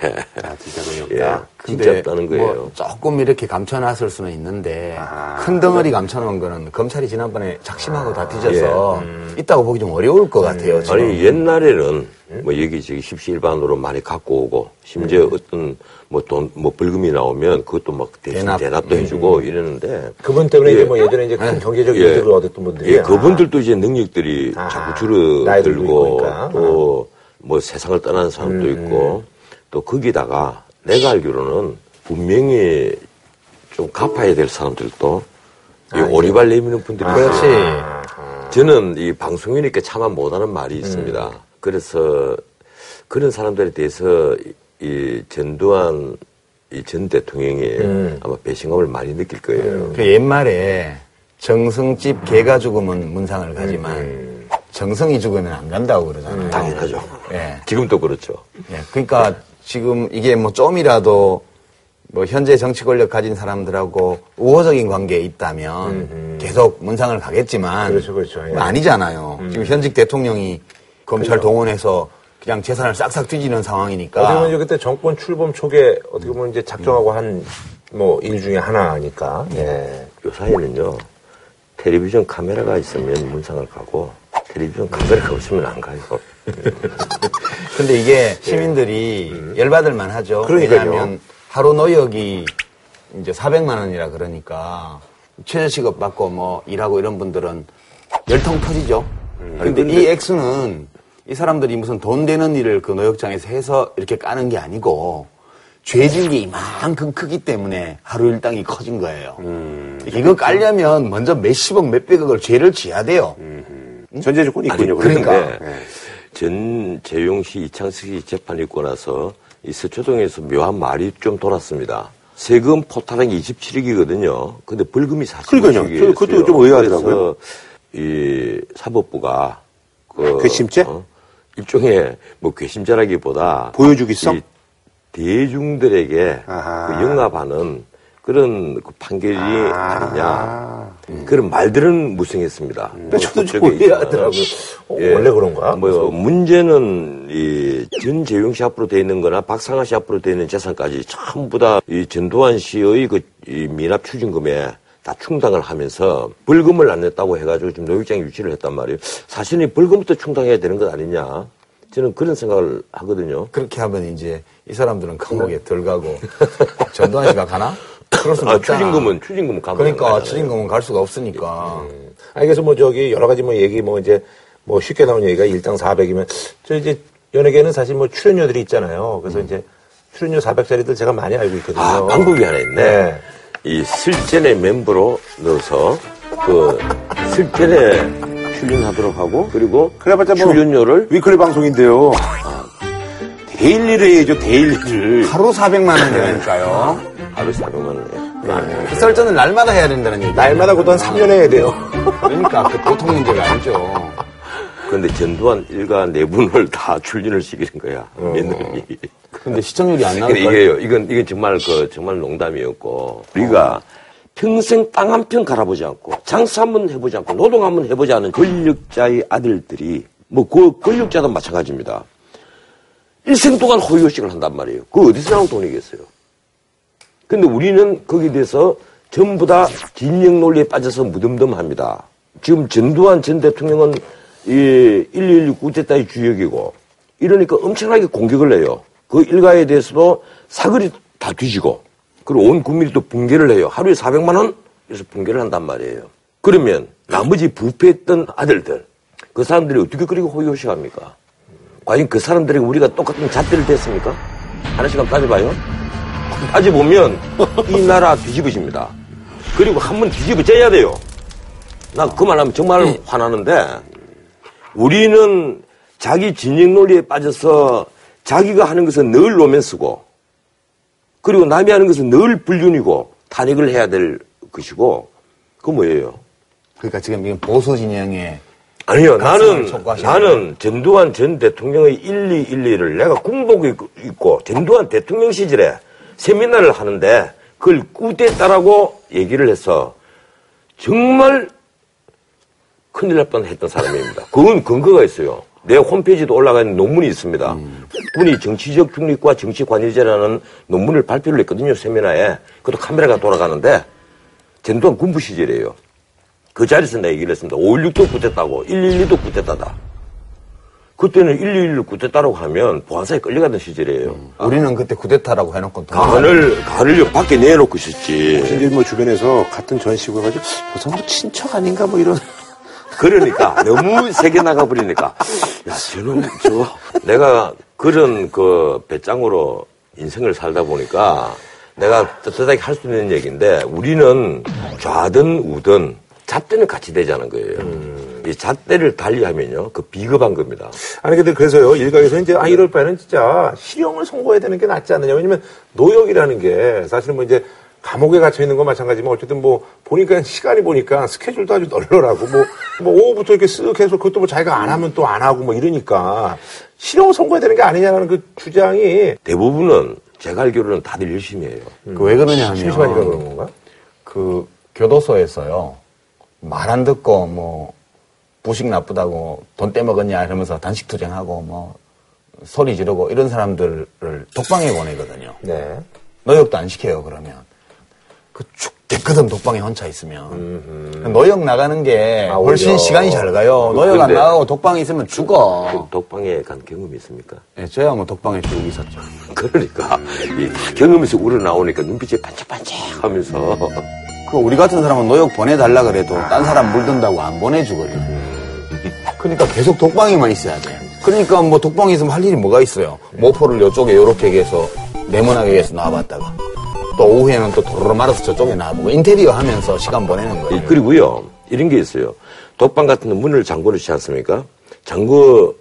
아, 진짜 돈이 예, 없다. 진짜 없다는 거예요. 뭐 조금 이렇게 감춰놨을 수는 있는데 아. 큰 덩어리 감춰놓은 거는 검찰이 지난번에 작심하고 다 뒤져서 예. 있다고 보기 좀 어려울 것 같아요. 지금. 아니 옛날에는 뭐 여기 저기 십시일반으로 많이 갖고 오고 심지어 어떤 뭐돈뭐 벌금이 나오면 그것도 막 대신 대납. 대납. 도 해주고 이러는데 그분 때문에 예. 이제 뭐 예전에 이제 큰 경제적 예. 이득을 얻었던 분들이 예, 그분들도 이제 능력들이 아, 자꾸 들고 줄어들고 있으니까. 또 뭐 세상을 떠나는 사람도 있고 또 거기다가 내가 알기로는 분명히 좀 갚아야 될 사람들도 이 오리발 내미는 분들이 있어요. 그렇지. 저는 이 방송이니까 차마 못하는 말이 있습니다. 그래서 그런 사람들에 대해서 이 전두환 이 전 대통령이 아마 배신감을 많이 느낄 거예요. 그 옛말에 정성집 개가 죽으면 문상을 가지만 정성이 죽으면 안 간다고 그러잖아요. 당연하죠. 예. 지금도 그렇죠. 예, 그러니까 지금 이게 뭐 좀이라도 뭐 현재 정치 권력 가진 사람들하고 우호적인 관계에 있다면 계속 문상을 가겠지만 그렇죠, 그렇죠. 예. 뭐 아니잖아요. 지금 현직 대통령이 검찰 동원해서 그냥 재산을 싹싹 뒤지는 상황이니까 어떻게 보면 이제 그때 정권 출범 초기에 어떻게 보면 이제 작정하고 한뭐 일 중에 하나니까. 예. 요 사이는요, 텔레비전 카메라가 있으면 문상을 가고, 텔레비전 카메라가 없으면 안 가요. 근데 이게 시민들이 열받을 만 하죠. 음. 그러니까요. 왜냐하면 하루 노역이 이제 400만 원이라 그러니까 최저시급 받고 뭐 일하고 이런 분들은 열통 터지죠. 음. 근데 이 액수는 이 사람들이 무슨 돈 되는 일을 그 노역장에서 해서 이렇게 까는 게 아니고 죄질이 이만큼 크기 때문에 하루 일당이 커진 거예요. 음. 이거 깔려면 먼저 몇십억, 몇백억을 죄를 지어야 돼요. 전제 조건이 있군요. 그러니까. 그러니까. 예. 전재용 씨, 이창석 씨 재판 있고 나서 이 서초동에서 묘한 말이 좀 돌았습니다. 세금 포탈한 27억이거든요. 근데 벌금이 40억이었어요. 그러니까요. 저- 그것도 좀 의아하더라고요. 이 사법부가 그 괘씸죄? 일종의 뭐 괘씸죄라기보다 보여주기성? 이 대중들에게. 그 영합하는 그런 그 판결이 아... 니냐 그런 말들은 무성했습니다. 근데 저도 좀. 의아하더라고요. 어, 원래 그런가? 뭐 문제는 이 전재용 씨 앞으로 돼 있는 거나 박상하 씨 앞으로 돼 있는 재산까지 전부 다 이 전두환 씨의 그 이 미납 추징금에 다 충당을 하면서 벌금을 안 냈다고 해가지고 지금 노역장 유치를 했단 말이에요. 사실은 이 벌금부터 충당해야 되는 것 아니냐. 저는 그런 생각을 하거든요. 그렇게 하면 이제 이 사람들은 감옥에 들어가고 전두환 씨가 가나? 그럴 수는 아, 없잖아. 추징금은 추징금은 감옥에 그러니까. 추징금은 갈 수가 없으니까. 아니, 그래서 뭐 저기 여러 가지 뭐 얘기 뭐 이제 뭐 쉽게 나온 얘기가 일당 400이면 저 이제 연예계는 사실 뭐 출연료들이 있잖아요. 그래서 이제 출연료 400짜리들 제가 많이 알고 있거든요. 아, 방법이 하나 있네. 네. 이 설전의 멤버로 넣어서 그 설전에 출연하도록 하고 그리고 그래봤자 뭐 출연료를 weekly 방송인데요. daily를 해야죠, daily를. 하루 400만 원이라니까요. 하루 400만 원에. 그 설전을 날마다 해야 된다는 얘기. 날마다 그동안 3년 해야 돼요. 그러니까 그 보통 문제가 아니죠. 그런데 전두환 일가 네 분을 다 출연을 시키는 거야. 며느리. 근데 시청률이 안 나니까 이게요, 이건, 이건 정말 그, 정말 농담이었고, 우리가 평생 땅 한 편 갈아보지 않고, 장사 한 번 해보지 않고, 노동 한 번 해보지 않은 권력자의 아들들이, 뭐, 그 권력자도 마찬가지입니다. 일생 동안 호의호식을 한단 말이에요. 그 어디서 나온 돈이겠어요? 근데 우리는 거기에 대해서 전부 다 진영 논리에 빠져서 무덤덤합니다. 지금 전두환 전 대통령은 이1.16 쿠데타의 주역이고 이러니까 엄청나게 공격을 해요. 그 일가에 대해서도 사거리 다 뒤지고 그리고 온 국민이 또 붕괴를 해요. 하루에 400만 원? 그래서 붕괴를 한단 말이에요. 그러면 나머지 부패했던 아들들 그 사람들이 어떻게 그렇게 호의호식합니까? 과연 그 사람들에게 우리가 똑같은 잣대를 댔습니까? 하나씩 한번 따져봐요. 따져보면 이 나라 뒤집어집니다. 그리고 한 번 뒤집어져야 돼요. 나 그 말하면 정말 화나는데 우리는 자기 진영 논리에 빠져서 자기가 하는 것은 늘 로맨스고 그리고 남이 하는 것은 늘 불륜이고 탄핵을 해야 될 것이고 그 뭐예요? 그러니까 지금 이건 보수 진영의 아니요, 나는, 나는 전두환 전 대통령의 1212를 내가 군복에 있고, 전두환 대통령 시절에 세미나를 하는데, 그걸 꾸댔다라고 얘기를 해서, 정말 큰일 날 뻔 했던 사람입니다. 그건 근거가 있어요. 내 홈페이지도 올라가 있는 논문이 있습니다. 군이 정치적 중립과 정치 관리제라는 논문을 발표를 했거든요, 세미나에. 그것도 카메라가 돌아가는데, 전두환 군부 시절이에요. 그 자리에서 내가 얘기를 했습니다. 5.16도 구태다고 112도 구태다다. 그때는 111을 구태다라고 하면 보안사에 끌려가던 시절이에요. 우리는 그때 쿠데타라고 해놓고 돈 간을, 간을 여 밖에 내놓고 있었지. 이제 뭐 주변에서 같은 전시고 해가지고, 저 사람 친척 아닌가 뭐 이런. 그러니까 너무 세게 나가버리니까 야 저는 저 내가 그런 그 배짱으로 인생을 살다 보니까 내가 떳떳하게 할 수 있는 얘기인데 우리는 좌든 우든 잣대는 같이 되자는 거예요. 이 잣대를 달리하면요 그 비겁한 겁니다. 아니 근데 그래서요 일각에서 이제 아 이럴 바에는 진짜 실형을 선고해야 되는 게 낫지 않느냐 왜냐면 노역이라는 게 사실은 뭐 이제 감옥에 갇혀 있는 건 마찬가지지만 어쨌든 뭐 보니까 시간이 보니까 스케줄도 아주 널널하고 뭐, 뭐 오후부터 이렇게 쓱 해서 그것도 뭐 자기가 안 하면 또 안 하고 뭐 이러니까 실형을 선고해야 되는 게 아니냐는 그 주장이 대부분은 제가 알기로는 다들 열심히 해요. 그왜 그러냐 심심하니까 하면 그런 건가? 그 교도소에서요 말 안 듣고 뭐 부식 나쁘다고 돈 떼먹었냐 이러면서 단식 투쟁하고 뭐 소리 지르고 이런 사람들을 독방에 보내거든요. 네. 노역도 안 시켜요 그러면 그 죽겠거든 독방에 혼자 있으면 노역 나가는 게 아, 훨씬 오히려. 시간이 잘 가요. 노역 안 나가고 독방에 있으면 죽어. 그 독방에 간 경험이 있습니까? 예, 저야 뭐 독방에 쭉 있었죠. 그러니까 이 경험에서 우러나오니까 눈빛이 반짝반짝 하면서 그 우리 같은 사람은 노역 보내달라 그래도 딴 사람 물든다고 안 보내주거든요. 그러니까 계속 독방에만 있어야 돼. 그러니까 뭐 독방에 있으면 할 일이 뭐가 있어요. 모포를 이쪽에 이렇게 해서 네모나게 해서 놔봤다가 또 오후에는 또 도로로 말아서 저쪽에 놔보고 인테리어 하면서 시간 보내는 이- 거예요. 그리고요, 이런 게 있어요. 독방 같은 데 문을 잠궈 놓지 않습니까? 잠궈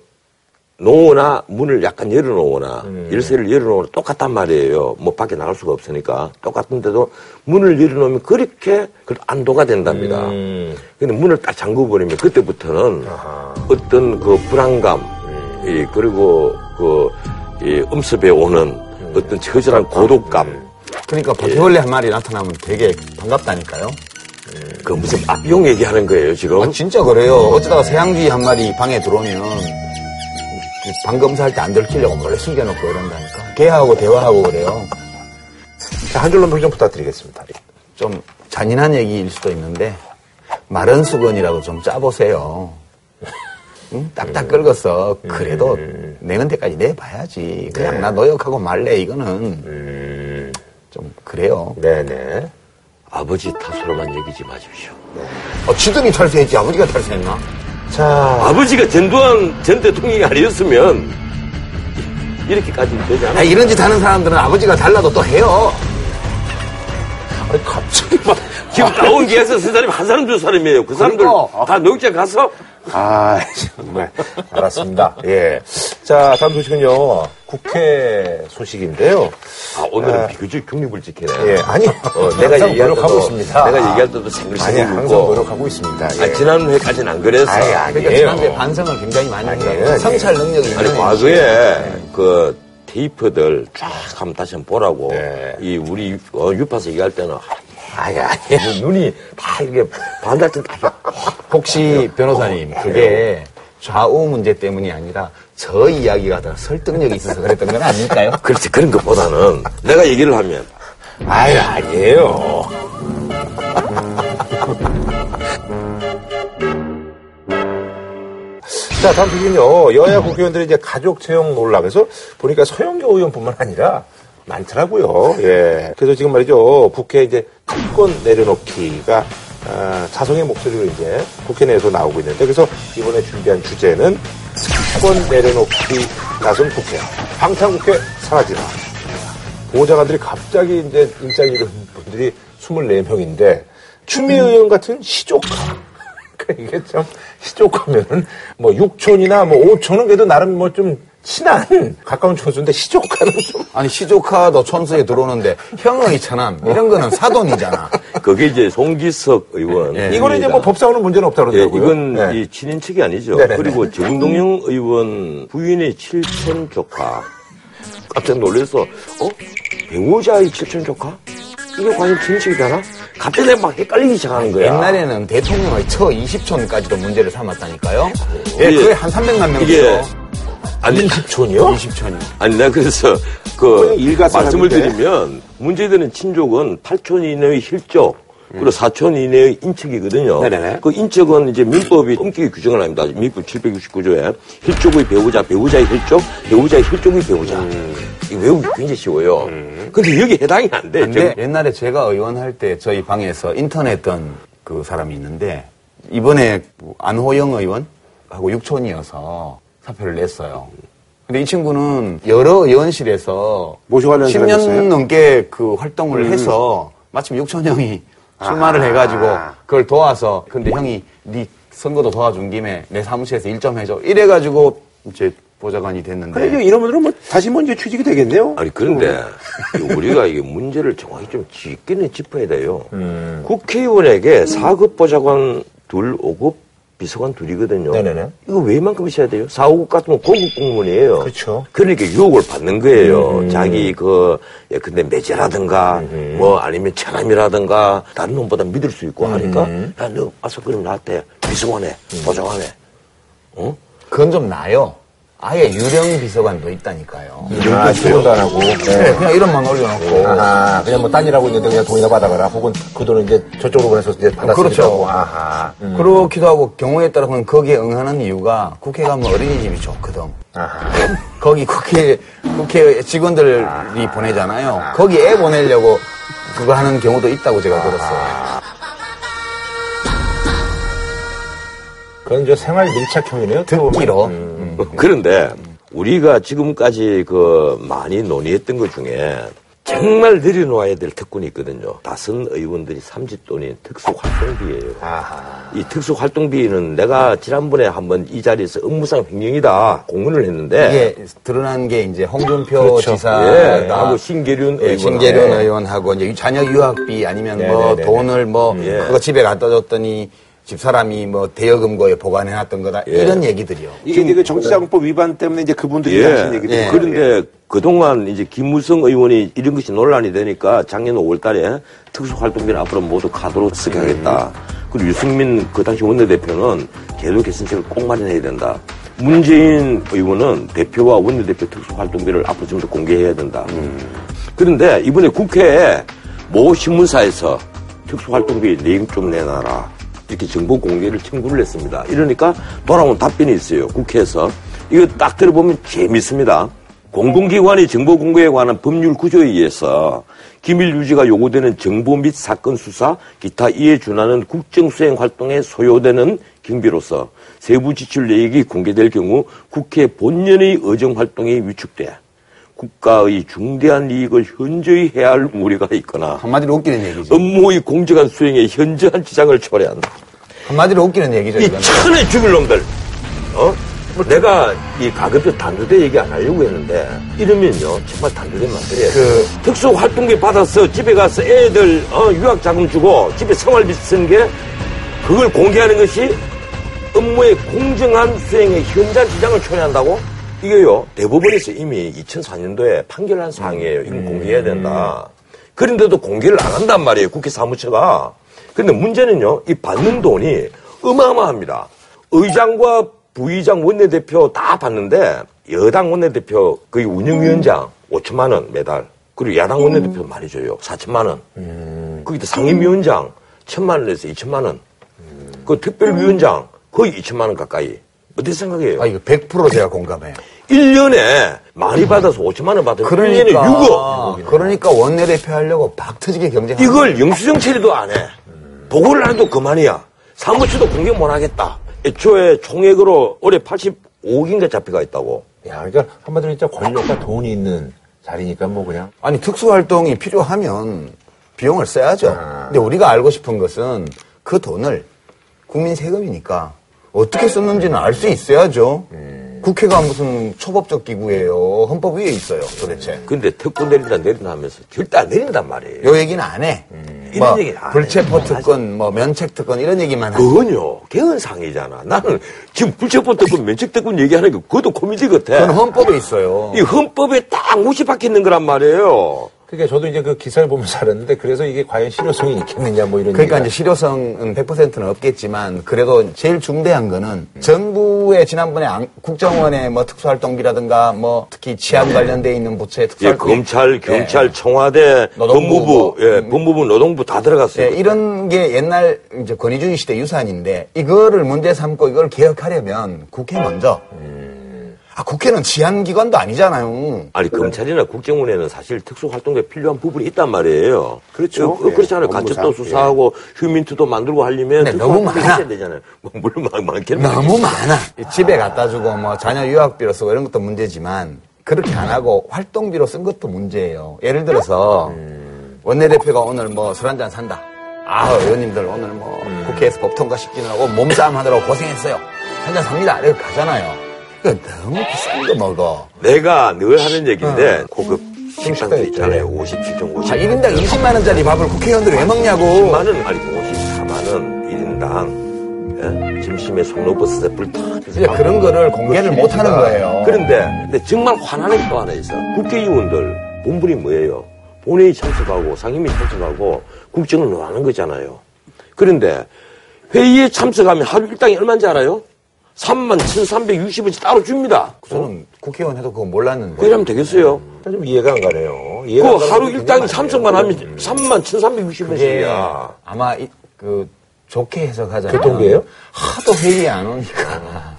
놓거나 문을 약간 열어놓거나 열쇠를 열어놓으면 똑같단 말이에요. 뭐 밖에 나갈 수가 없으니까 똑같은데도 문을 열어놓으면 그렇게 그 안도가 된답니다. 근데 문을 딱 잠궈버리면 그때부터는 어떤 그 불안감, 이 그리고 그이 음습에 오는 어떤 처절한 고독감, 그러니까 바퀴벌레 한 마리 나타나면 되게 반갑다니까요. 그 무슨 앞용 얘기하는 거예요 지금? 아, 진짜 그래요. 어쩌다가 새양쥐 한 마리 방에 들어오면 방 검사 할 때 안 들키려고 몰래 숨겨놓고 이런다니까. 개하고 대화하고 그래요. 자, 한 줄로 평좀 부탁드리겠습니다. 좀 잔인한 얘기일 수도 있는데 마른 수건이라고 좀 짜보세요. 응? 딱딱 긁어서 그래도 내는 데까지 내봐야지. 그냥 나 노역하고 말래 이거는 좀 그래요. 네네. 아버지 탓으로만 얘기지 마십시오. 어, 지들이 탈세했지 아버지가 탈세했나? 자, 아버지가 전두환 전 대통령이 아니었으면 이렇게까지 되지 아, 않아요. 이런 짓 하는 사람들은 아버지가 달라도 또 해요. 아니, 갑자기 막. 지금 나온 기에서 세 사람이 한 사람 두 사람이에요. 그 사람들 그러니까. 다 농장 가서 아, 정말. 알았습니다. 예. 자, 다음 소식은요. 국회 소식인데요. 아, 오늘은 아. 비교적 중립을 지키네. 예, 아니. 어, 내가 얘기할 노력하고 때도, 있습니다. 내가 얘기할 때도 생글생글 아니, 항상 웃고. 노력하고 있습니다. 예. 아, 지난 회까지는 안 그랬어. 아니, 그러니까 아니에요. 지난주에 반성을 굉장히 많이. 아니에요. 성찰 능력이 있는 아니, 과거에 그 테이프들 쫙 한번 다시 한번 보라고. 네. 이 우리 어, 유파서 얘기할 때는 아니, 아니. 눈이 다 이게 반달쯤 다 혹시 변호사님 그게 좌우 문제 때문이 아니라 저 이야기가 더 설득력이 있어서 그랬던 건 아닐까요? 그렇지 그런 것보다는 내가 얘기를 하면 아니, 아니에요. 자, 다음 소식은요. 여야 국회의원들이 이제 가족 채용 논란에서 보니까 서영교 의원뿐만 아니라 많더라고요. 예. 그래서 지금 말이죠. 국회 이제 특권 내려놓기가 아, 자성의 목소리로 이제 국회 내에서 나오고 있는데 그래서 이번에 준비한 주제는 특권 내려놓기 나선 국회. 방탄국회 사라지라. 보좌관들이 갑자기 이제 일자리 잃은 분들이 24명인데 추미애 의원 같은 시조카. 그러니까 이게 참 시조카면은 뭐 6촌이나 뭐 5촌은 그래도 나름 뭐 좀 친한 가까운 촌수인데 시조카는 좀 아니 시조카도 촌수에 들어오는데 형의 천함 이런 거는 사돈이잖아. 그게 이제 송기석 의원. 예. 이거는 이제 뭐 법상으로는 문제는 없다고 예, 그러더라고요. 이건 네. 이 친인척이 아니죠. 네네네. 그리고 정동영 의원 부인의 칠촌 조카. 깜짝 놀라서, 어? 배우자의 칠촌 조카? 이게 과연 친인척이 되나? 갑자기 막 헷갈리기 시작하는 거야. 옛날에는 대통령의 처 20촌까지도 문제를 삼았다니까요. 예, 이게- 그게 한 300만 명 이게, 돼요. 아니, 20촌이요? 20촌이. 아니, 내가 그래서 그 말씀을. 드리면 문제되는 친족은 8촌 이내의 힐족, 그리고 4촌 이내의 인척이거든요. 네네네. 그 인척은 이제 민법이 엄격히 규정을 합니다. 민법 769조에 힐족의 배우자, 배우자의 힐족, 배우자의 힐족의 배우자. 이거 외우기 굉장히 쉬워요. 근데 여기 해당이 안 돼. 근데 옛날에 제가 의원할 때 저희 방에서 인턴했던 그 사람이 있는데 이번에 안호영 의원하고 육촌이어서 사표를 냈어요. 근데 이 친구는 여러 의원실에서 모셔가려는 10년 사람이었어요? 넘게 그 활동을 해서 마침 육촌 형이 출마를 해가지고 그걸 도와서 근데 형이 네 선거도 도와준 김에 내 사무실에서 일 좀 해줘 이래가지고 이제 보좌관이 됐는데 그래, 이제 이런 분들은 뭐 다시 뭐 이제 취직이 되겠네요. 아니 그런데 우리가 이게 문제를 정확히 좀 짚기는 짚어야 돼요. 국회의원에게 4급 보좌관 둘, 5급 비서관 둘이거든요. 네네네. 이거 왜 이만큼 있어야 돼요? 4, 5급 같으면 고급 공무원이에요. 그렇죠. 그러니까 유혹을 받는 거예요. 자기 그, 예, 근데 매제라든가, 뭐 아니면 체감이라든가, 다른 놈보다 믿을 수 있고 하니까, 야, 너 와서 그럼 나한테 비서관해, 보좌관해. 어? 그건 좀 나요. 아예 유령 비서관도 있다니까요. 아, 지원도 안 하고. 네, 네. 그냥 이름만 올려놓고 아하, 그냥 뭐 딴일하고 있는데 그냥 돈이나 받아가라. 혹은 그 돈을 이제 저쪽으로 보내서 이제 받았으니까. 그렇죠. 아하. 그렇기도 하고 경우에 따라서는 거기에 응하는 이유가 국회 가면 어린이집이 좋거든. 아하. 거기 국회 국회 직원들이 보내잖아요. 거기 애 보내려고 그거 하는 경우도 있다고 제가 들었어요. 그건 저 생활 밀착형이네요. 듣기로. 음. 그런데 우리가 지금까지 그 많이 논의했던 것 중에 정말 내려놓아야 될 특권이 있거든요. 다선 의원들이 삼짓돈인 특수활동비예요. 아하. 이 특수활동비는 내가 지난번에 한번 이 자리에서 업무상 횡령이다 공문을 했는데 이게 드러난 게 이제 홍준표 그렇죠. 지사가 예, 나하고 신계륜 예, 의원 신계륜 의원하고 이제 자녀 유학비 아니면 뭐 네네네네. 돈을 뭐 예. 그거 집에 갖다 줬더니 집사람이 뭐 대여금고에 보관해놨던 거다 예. 이런 얘기들이요. 이게 이제 그 정치자금법 위반 때문에 이제 그분들이 예. 하신 얘기들. 예. 그런데 그동안 이제 김무성 의원이 이런 것이 논란이 되니까 작년 5월 달에 특수활동비는 앞으로 모두 카드로 쓰게 하겠다. 그리고 유승민 그 당시 원내대표는 제도 개선책을 꼭 마련해야 된다. 문재인 의원은 대표와 원내대표 특수활동비를 앞으로 좀 더 공개해야 된다. 그런데 이번에 국회에 모 신문사에서 특수활동비 내용 좀 내놔라. 이렇게 정보 공개를 청구를 했습니다. 이러니까 돌아온 답변이 있어요. 국회에서. 이거 딱 들어보면 재밌습니다. 공공기관이 정보 공개에 관한 법률 구조에 의해서 기밀 유지가 요구되는 정보 및 사건 수사, 기타 이에 준하는 국정 수행 활동에 소요되는 경비로서 세부 지출 내역이 공개될 경우 국회 본연의 의정 활동이 위축돼 국가의 중대한 이익을 현저히 해할 우려가 있거나 한마디로 웃기는 얘기죠. 업무의 공정한 수행에 현저한 지장을 초래한다. 한마디로 웃기는 얘기죠. 이. 천의 죽일 놈들, 어? 내가 이 가급적 단두대 얘기 안 하려고 했는데 이러면요 정말 단두대 만들어야 돼. 그 특수 활동비 받아서 집에 가서 애들 어, 유학 자금 주고 집에 생활비 쓰는 게 그걸 공개하는 것이 업무의 공정한 수행의 현장 지장을 초래한다고? 이게요 대법원에서 이미 2004년도에 판결한 사항이에요. 이건 공개해야 된다. 그런데도 공개를 안 한단 말이에요. 국회 사무처가. 근데 문제는요, 이 받는 돈이 어마어마합니다. 의장과 부의장 원내대표 다 받는데 여당 원내대표 거의 운영위원장 5천만 원 매달. 그리고 야당 원내대표 많이 줘요. 4천만 원. 거기다 상임위원장 1천만 원에서 2천만 원. 그 특별위원장 거의 2천만 원 가까이. 어떻게 생각해요? 아, 이거 100% 제가 공감해요. 1년에 많이 받아서 5천만 원 받으면 1년에 그러니까 6억. 그러니까 원내대표 하려고 박 터지게 경쟁. 이걸 영수증 처리도 안 해. 보고를 안 해도 그만이야. 사무처도 공개 못 하겠다. 애초에 총액으로 올해 85억인가 잡혀가 있다고. 야, 그러니까 한마디로 진짜 권력과 돈이 있는 자리니까 뭐 그냥 아니 특수활동이 필요하면 비용을 써야죠. 근데 우리가 알고 싶은 것은 그 돈을 국민 세금이니까 어떻게 썼는지는 알 수 있어야죠. 국회가 무슨 초법적 기구예요. 헌법 위에 있어요, 도대체. 근데 특권 내린다 내린다 하면서 절대 안 내린단 말이에요. 요 얘기는 안 해. 이런 뭐 얘기는 안 불체포 해. 특권, 뭐 면책 특권 이런 얘기만 하지. 그건요, 개헌상이잖아. 나는 지금 불체포 특권, 면책 특권 얘기하는 게 그것도 코미디 같아. 그건 헌법에 있어요. 이 헌법에 딱 못이 박혀 있는 거란 말이에요. 그러니까 저도 이제 그 기사를 보면서 알았는데 그래서 이게 과연 실효성이 있겠느냐 뭐 이런 그러니까 얘기가. 이제 실효성은 100%는 없겠지만 그래도 제일 중대한 거는 정부의 지난번에 안- 국정원의 뭐 특수활동비라든가 뭐 특히 치안 관련돼 있는 부처의 예, 특수활동 검찰, 경찰, 청와대, 노동부, 법무부, 뭐, 예, 법무부, 노동부 다 들어갔어요. 예, 이런 게 옛날 이제 권위주의 시대 유산인데 이거를 문제 삼고 이걸 개혁하려면 국회 먼저. 아 국회는 치안기관도 아니잖아요. 아니 검찰이나 국정원에는 사실 특수활동에 필요한 부분이 있단 말이에요. 그렇죠. 그, 렇잖아요 예, 가첩도 업무상, 수사하고 휴민트도 만들고 하려면 근데 너무 특수활동이 많아. 되잖아요. 뭐 물론 많, 많겠는 너무 많아. 집에 갖다 주고 뭐 자녀 유학비로 쓰고 이런 것도 문제지만 그렇게 안 하고 활동비로 쓴 것도 문제예요. 예를 들어서 원내대표가 오늘 뭐 술 한잔 산다. 아, 의원님들 오늘 뭐 국회에서 법 통과 시키느라고 몸싸움 하느라고 고생했어요. 한잔 삽니다. 이렇게 가잖아요. 이거 너무 비싼 거 먹어. 내가 늘 하는 얘기인데 고급 식당들 있잖아요. 네. 57종 50. 아, 1인당 20만 원짜리 밥을 국회의원들이 왜 먹냐고. 10만 원 아니 54만 원 1인당 예? 점심에 송로버스에 해서 이제 그런 거를 공개를 못 하는 거예요. 그런데 근데 정말 화나는 게또 하나 있어. 국회의원들 본분이 뭐예요? 본회의 참석하고 상임위 참석하고 국정을 논하는 거잖아요. 그런데 회의에 참석하면 하루 일당이 얼마인지 알아요? 3만 1,360원씩 따로 줍니다. 저는 국회의원 해도 그거 몰랐는데. 그러면 되겠어요? 좀 이해가 안 가네요. 그 이해가 안 가는 하루 게 일당 굉장히 많네요. 하면 3만 1,360원씩이야. 예. 아마 이, 그 좋게 해석하자면 교통비예요? 하도 회의 안 오니까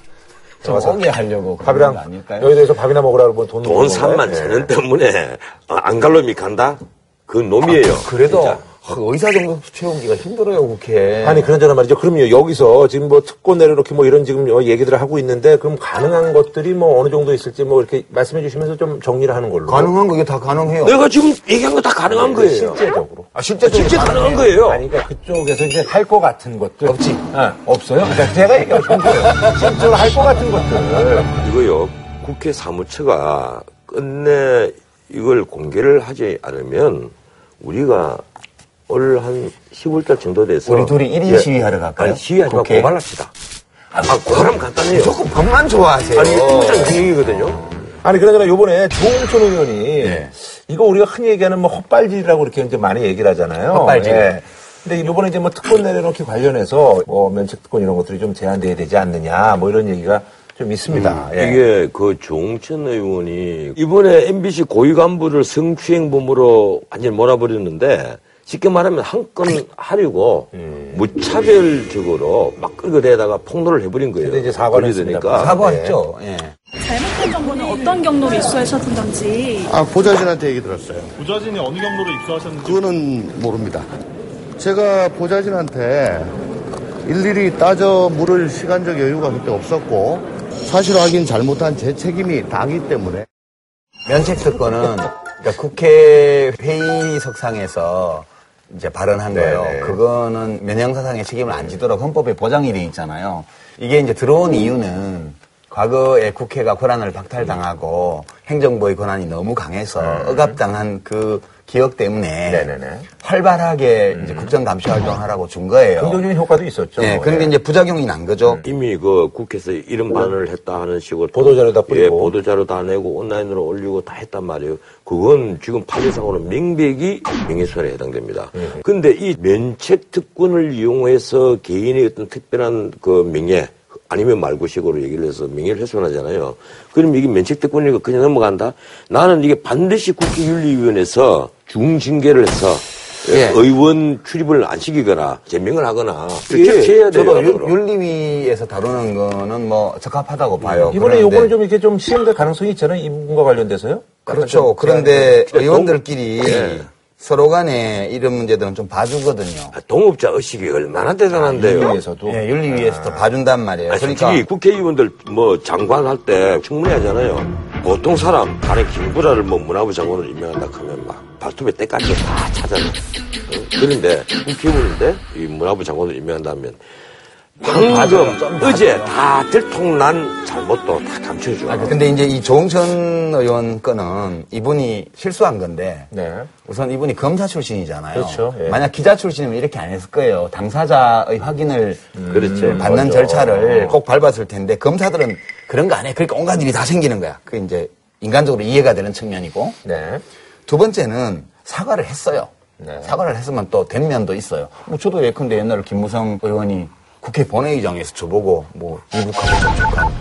좀 오게 하려고 그런 밥이랑 거 아닐까요? 여의도에서 밥이나 먹으라고 뭐 돈, 돈 3만 천원 때문에 어, 안갈 놈이 간다? 그 놈이에요. 그래도 진짜. 그 의사 정도 채우기가 힘들어요 국회. 아니 그런저나 말이죠. 그럼요 여기서 지금 뭐 특권 내려놓기 뭐 이런 지금 어, 얘기들을 하고 있는데 그럼 가능한 것들이 뭐 어느 정도 있을지 뭐 이렇게 말씀해 주시면서 좀 정리를 하는 걸로. 가능한 거 이게 다 가능해요. 내가 지금 얘기한 거 다 가능한 거예요. 실제적으로. 아 실제적으로 실제 가능한. 거예요. 아니 그러니까 그쪽에서 이제 할것 같은 것들 없지. 어, 없어요? 그러니까 제가 싶은 거예요. 실제로 할것 같은 것들. 이거요. 국회 사무처가 끝내 이걸 공개를 하지 않으면 우리가 올 한 10월달 정도 돼서 우리 둘이 일인 예. 시위하러 갈까요? 아니 시위하지 말고? 고발합시다. 아, 고발하면 간단해요. 조금 법만 좋아하세요. 아니 이게 통장 분위기거든요. 아니 그러잖아 요번에 조홍천 의원이 네. 이거 우리가 흔히 얘기하는 뭐 헛발질이라고 이렇게 이제 많이 얘기를 하잖아요. 헛발질. 예. 근데 이번에 이제 뭐 특권 내려놓기 관련해서 뭐 면책 특권 이런 것들이 좀 제한돼야 되지 않느냐 뭐 이런 얘기가 좀 있습니다. 예. 이게 그 조홍천 의원이 이번에 MBC 고위 간부를 성추행범으로 완전히 몰아버렸는데 쉽게 말하면 한 건 하려고 무차별적으로 막 끌고 대다가 폭로를 해버린 거예요. 근데 이제 사과를 걸리니까. 사과했죠. 예. 잘못된 정보는 어떤 경로로 입수하셨던 건지 아, 보좌진한테 얘기 들었어요. 부자진이 어느 경로로 입수하셨는지 그거는 모릅니다. 제가 보좌진한테 일일이 따져 물을 시간적 여유가 그때 없었고 사실 확인 잘못한 제 책임이 다기 때문에 면책 특권은 그러니까 국회 회의석상에서 이제 발언한 거예요. 네네. 그거는 면형사상의 책임을 안 지도록 헌법에 보장이 돼 있잖아요. 이게 이제 들어온 이유는 과거에 국회가 권한을 박탈당하고 행정부의 권한이 너무 강해서 억압당한 그 기억 때문에 네네네. 활발하게 이제 국정 감시 활동하라고 준 거예요. 긍정적인 효과도 있었죠. 네, 그런데 예. 이제 부작용이 난 거죠. 이미 그 국회에서 이런 반응을 했다 하는 식으로 보도자료 다 뿌리고. 예, 보도자료 다 내고 온라인으로 올리고 다 했단 말이에요. 그건 지금 판례상으로 명백히 명예훼손에 해당됩니다. 근데 이 면책 특권을 이용해서 개인의 어떤 특별한 그 명예 아니면 말고식으로 얘기를 해서 명예를 훼손하잖아요. 그럼 이게 면책특권이니까 그냥 넘어간다? 나는 이게 반드시 국회윤리위원회에서 중징계를 해서 예. 의원 출입을 안 시키거나 제명을 하거나 예, 이렇게 해야 돼요. 저도 유-. 윤리위에서 다루는 거는 뭐 적합하다고 봐요. 이번에 요거는 좀 이렇게 좀 시행될 가능성이 있잖아요. 이 부분과 관련돼서요. 그렇죠. 그런데 의원들끼리 예. 서로 간에 이런 문제들은 좀 봐주거든요. 아, 동업자 의식이 얼마나 대단한데요. 윤리위에서도. 예, 윤리위에서도 봐준단 말이에요. 아, 그러니까 솔직히 국회의원들 뭐 장관 할때 충분히 하잖아요. 보통 사람 안에 김구라를 뭐 문화부 장관으로 임명한다 하면 막 발톱에 때까지 다 찾아내. 어? 그런데 국회의원인데 이 문화부 장관으로 임명한다면 방금 어제 다 들통난 잘못도 다 감춰줘. 아, 근데 이제 이 조홍천 의원 건은 이분이 실수한 건데 네. 우선 이분이 검사 출신이잖아요. 그렇죠. 예. 만약 기자 출신이면 이렇게 안 했을 거예요. 당사자의 확인을 그렇죠. 받는 맞아. 절차를 꼭 밟았을 텐데 검사들은 그런 거 안 해. 그러니까 온갖 일이 다 생기는 거야. 그 이제 인간적으로 이해가 되는 측면이고 네. 두 번째는 사과를 했어요. 네. 사과를 했으면 또 된 면도 있어요. 뭐 저도 예컨대 옛날에 김무성 의원이 국회 본회의장에서 저보고 뭐 이북하고 접촉한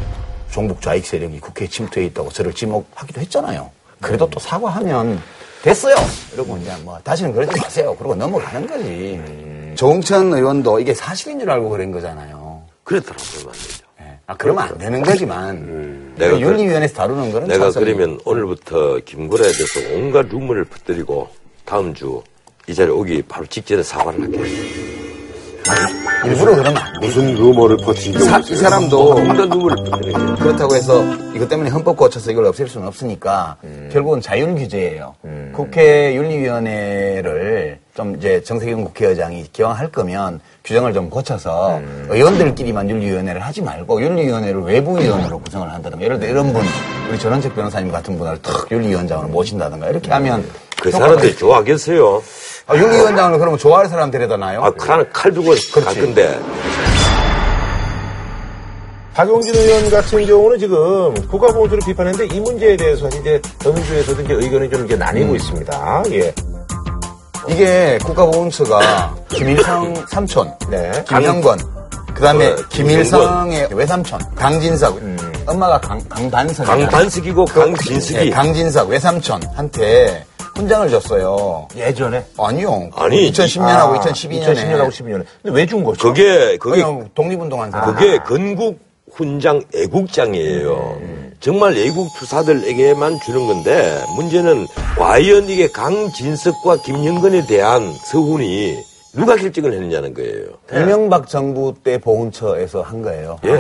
종북 좌익 세력이 국회에 침투해 있다고 저를 지목하기도 했잖아요. 그래도 또 사과하면 됐어요. 이러고 이제 뭐 다시는 그러지 마세요. 그러고 넘어가는 거지. 조홍천 의원도 이게 사실인 줄 알고 그런 거잖아요. 그랬더라고요. 말이죠. 예. 아, 그러면 안 되는 거지만 내가 그- 윤리위원회에서 다루는 거는 내가 찬성이고. 그러면 오늘부터 김구라에 대해서 온갖 루머를 퍼뜨리고 다음 주 이 자리에 오기 바로 직전에 사과를 할게 요. 일부러 그러면 안 돼. 무슨 루머를 퍼뜨리고 사- 이 사람도 온갖 루머를 퍼뜨리고 그렇다고 해서 이것 때문에 헌법 고쳐서 이걸 없앨 수는 없으니까 결국은 자율 규제예요. 국회 윤리위원회를 좀 이제 정세균 국회의장이 기왕할 거면 규정을 좀 고쳐서 의원들끼리만 윤리위원회를 하지 말고 윤리위원회를 외부위원으로 구성을 한다든가 예를 들어 이런 분 우리 전원책 변호사님 같은 분을 탁 윤리위원장으로 모신다든가 이렇게 하면 그 사람들이 있- 좋아하겠어요. 아, 윤리위원장을 그러면 좋아할 사람 데려다나요? 아, 칼, 칼 두고 갈 건데. 박용진 의원 같은 경우는 지금 국가보훈처를 비판했는데 이 문제에 대해서 이제 더민주에서도 이제 의견이 좀 이제 나뉘고 있습니다. 예. 이게 국가보훈처가 김일성 삼촌, 네. 김영권, 그 다음에 어, 김일성의 외삼촌, 강진석, 엄마가 강, 강반석. 강반석이고 강진석이. 강진석 외삼촌한테 훈장을 줬어요. 예전에 아니요. 아니, 2010년하고 2012년에. 2010년하고 12년에. 근데 왜 준 거죠? 그게, 그게, 그냥 독립운동한 사람. 그게 건국 훈장 애국장이에요. 정말 애국 투사들에게만 주는 건데 문제는 과연 이게 강진석과 김영건에 대한 서훈이 누가 결정을 했느냐는 거예요. 이명박 정부 때 보훈처에서 한 거예요. 예.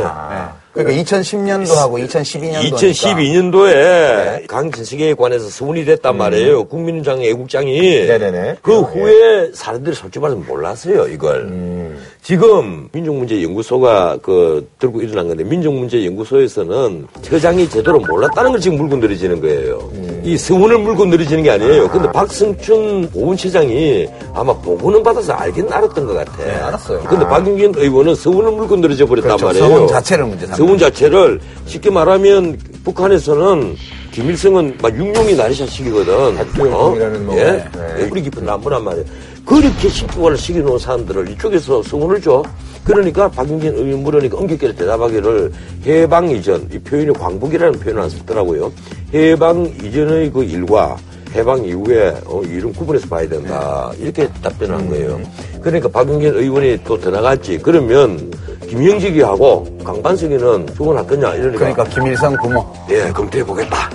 그러니까 2010년도하고 2012년도. 2012년도에 강진석에 관해서 서훈이 됐단 말이에요. 국민의당 애국장이. 네네네. 그 후에 사람들이 솔직히 말해서 몰랐어요, 이걸. 지금 민족문제연구소가 그 들고 일어난 건데 민족문제연구소에서는 처장이 제대로 몰랐다는 걸 지금 물고 늘어지는 거예요. 이 서훈을 물고 늘어지는 게 아니에요. 근데 박성춘 보훈처장이 아마 보고는 받아서 알긴 알았던 것 같아. 네, 알았어요. 근데 박용진 의원은 서훈을 물고 늘어져 버렸단 그렇죠. 말이에요. 서훈 자체를 문제 서훈 자체를 쉽게 말하면 북한에서는 김일성은 막 육룡이 나리샤식이거든. 대통령이라는 뭐, 예? 네. 뿌리 깊은 남부란 말이에요. 그렇게 식구관을 시켜놓은 사람들을 이쪽에서 서훈을 줘. 그러니까 박용진 의원 물으니까 엄격하게 대답하기를 해방 이전, 이 표현이 광복이라는 표현을 안 썼더라고요. 해방 이전의 그 일과 해방 이후에 어, 이런 구분해서 봐야 된다. 이렇게 답변을 한 거예요. 그러니까 박용진 의원이 또 더 나갔지. 그러면 김영직이하고 강반석이는 죽어날 거냐 이러니까 그러니까 김일성 부모. 예 검토해 보겠다.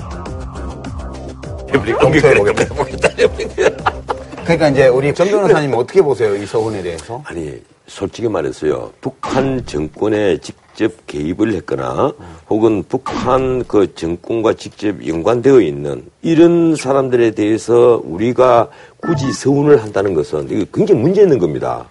검토해 보겠다. 그러니까 이제 우리 정 변호사님 어떻게 보세요? 이 서훈에 대해서? 아니 솔직히 말해서요 북한 정권에 직접 개입을 했거나 혹은 북한 그 정권과 직접 연관되어 있는 이런 사람들에 대해서 우리가 굳이 서운을 한다는 것은 이거 굉장히 문제 있는 겁니다.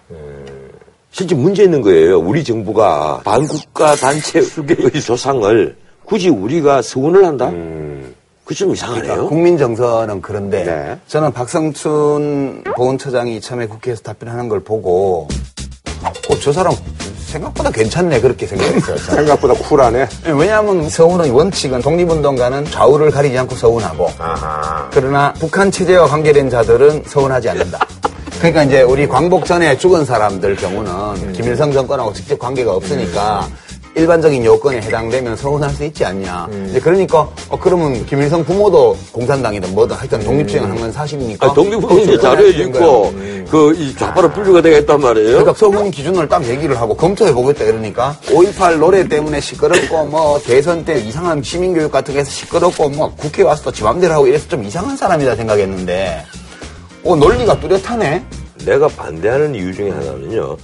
실제 문제 있는 거예요. 우리 정부가 반국가 단체 수개의 조상을 굳이 우리가 서운을 한다? 음. 그 좀 이상하네요. 그러니까 국민 정서는 그런데 네. 저는 박성춘 보훈처장이 처음에 국회에서 답변하는 걸 보고 어, 저 사람 생각보다 괜찮네 그렇게 생각했어요. 생각보다 쿨하네. 왜냐하면 서훈의 원칙은 독립운동가는 좌우를 가리지 않고 서운하고 아하. 그러나 북한 체제와 관계된 자들은 서운하지 않는다. 그러니까 이제 우리 광복 전에 죽은 사람들 경우는 김일성 정권하고 직접 관계가 없으니까 일반적인 요건에 해당되면 서운할 수 있지 않냐. 이제 그러니까 어, 그러면 김일성 부모도 공산당이든 뭐든 하여튼 독립주행을 한건 사실이니까. 아, 독립운동 그거 자료에 있고. 그, 이 좌파로 분류가 되겠단 말이에요. 그러니까 서훈 기준을 딱 얘기를 하고 검토해 보겠다 이러니까 5.18 노래 때문에 시끄럽고 뭐 대선 때 이상한 시민교육 같은 거 해서 시끄럽고 뭐 국회 와서 또 지 맘대로 하고 이래서 좀 이상한 사람이다 생각했는데 어 논리가 뚜렷하네 내가 반대하는 이유 중에 하나는요.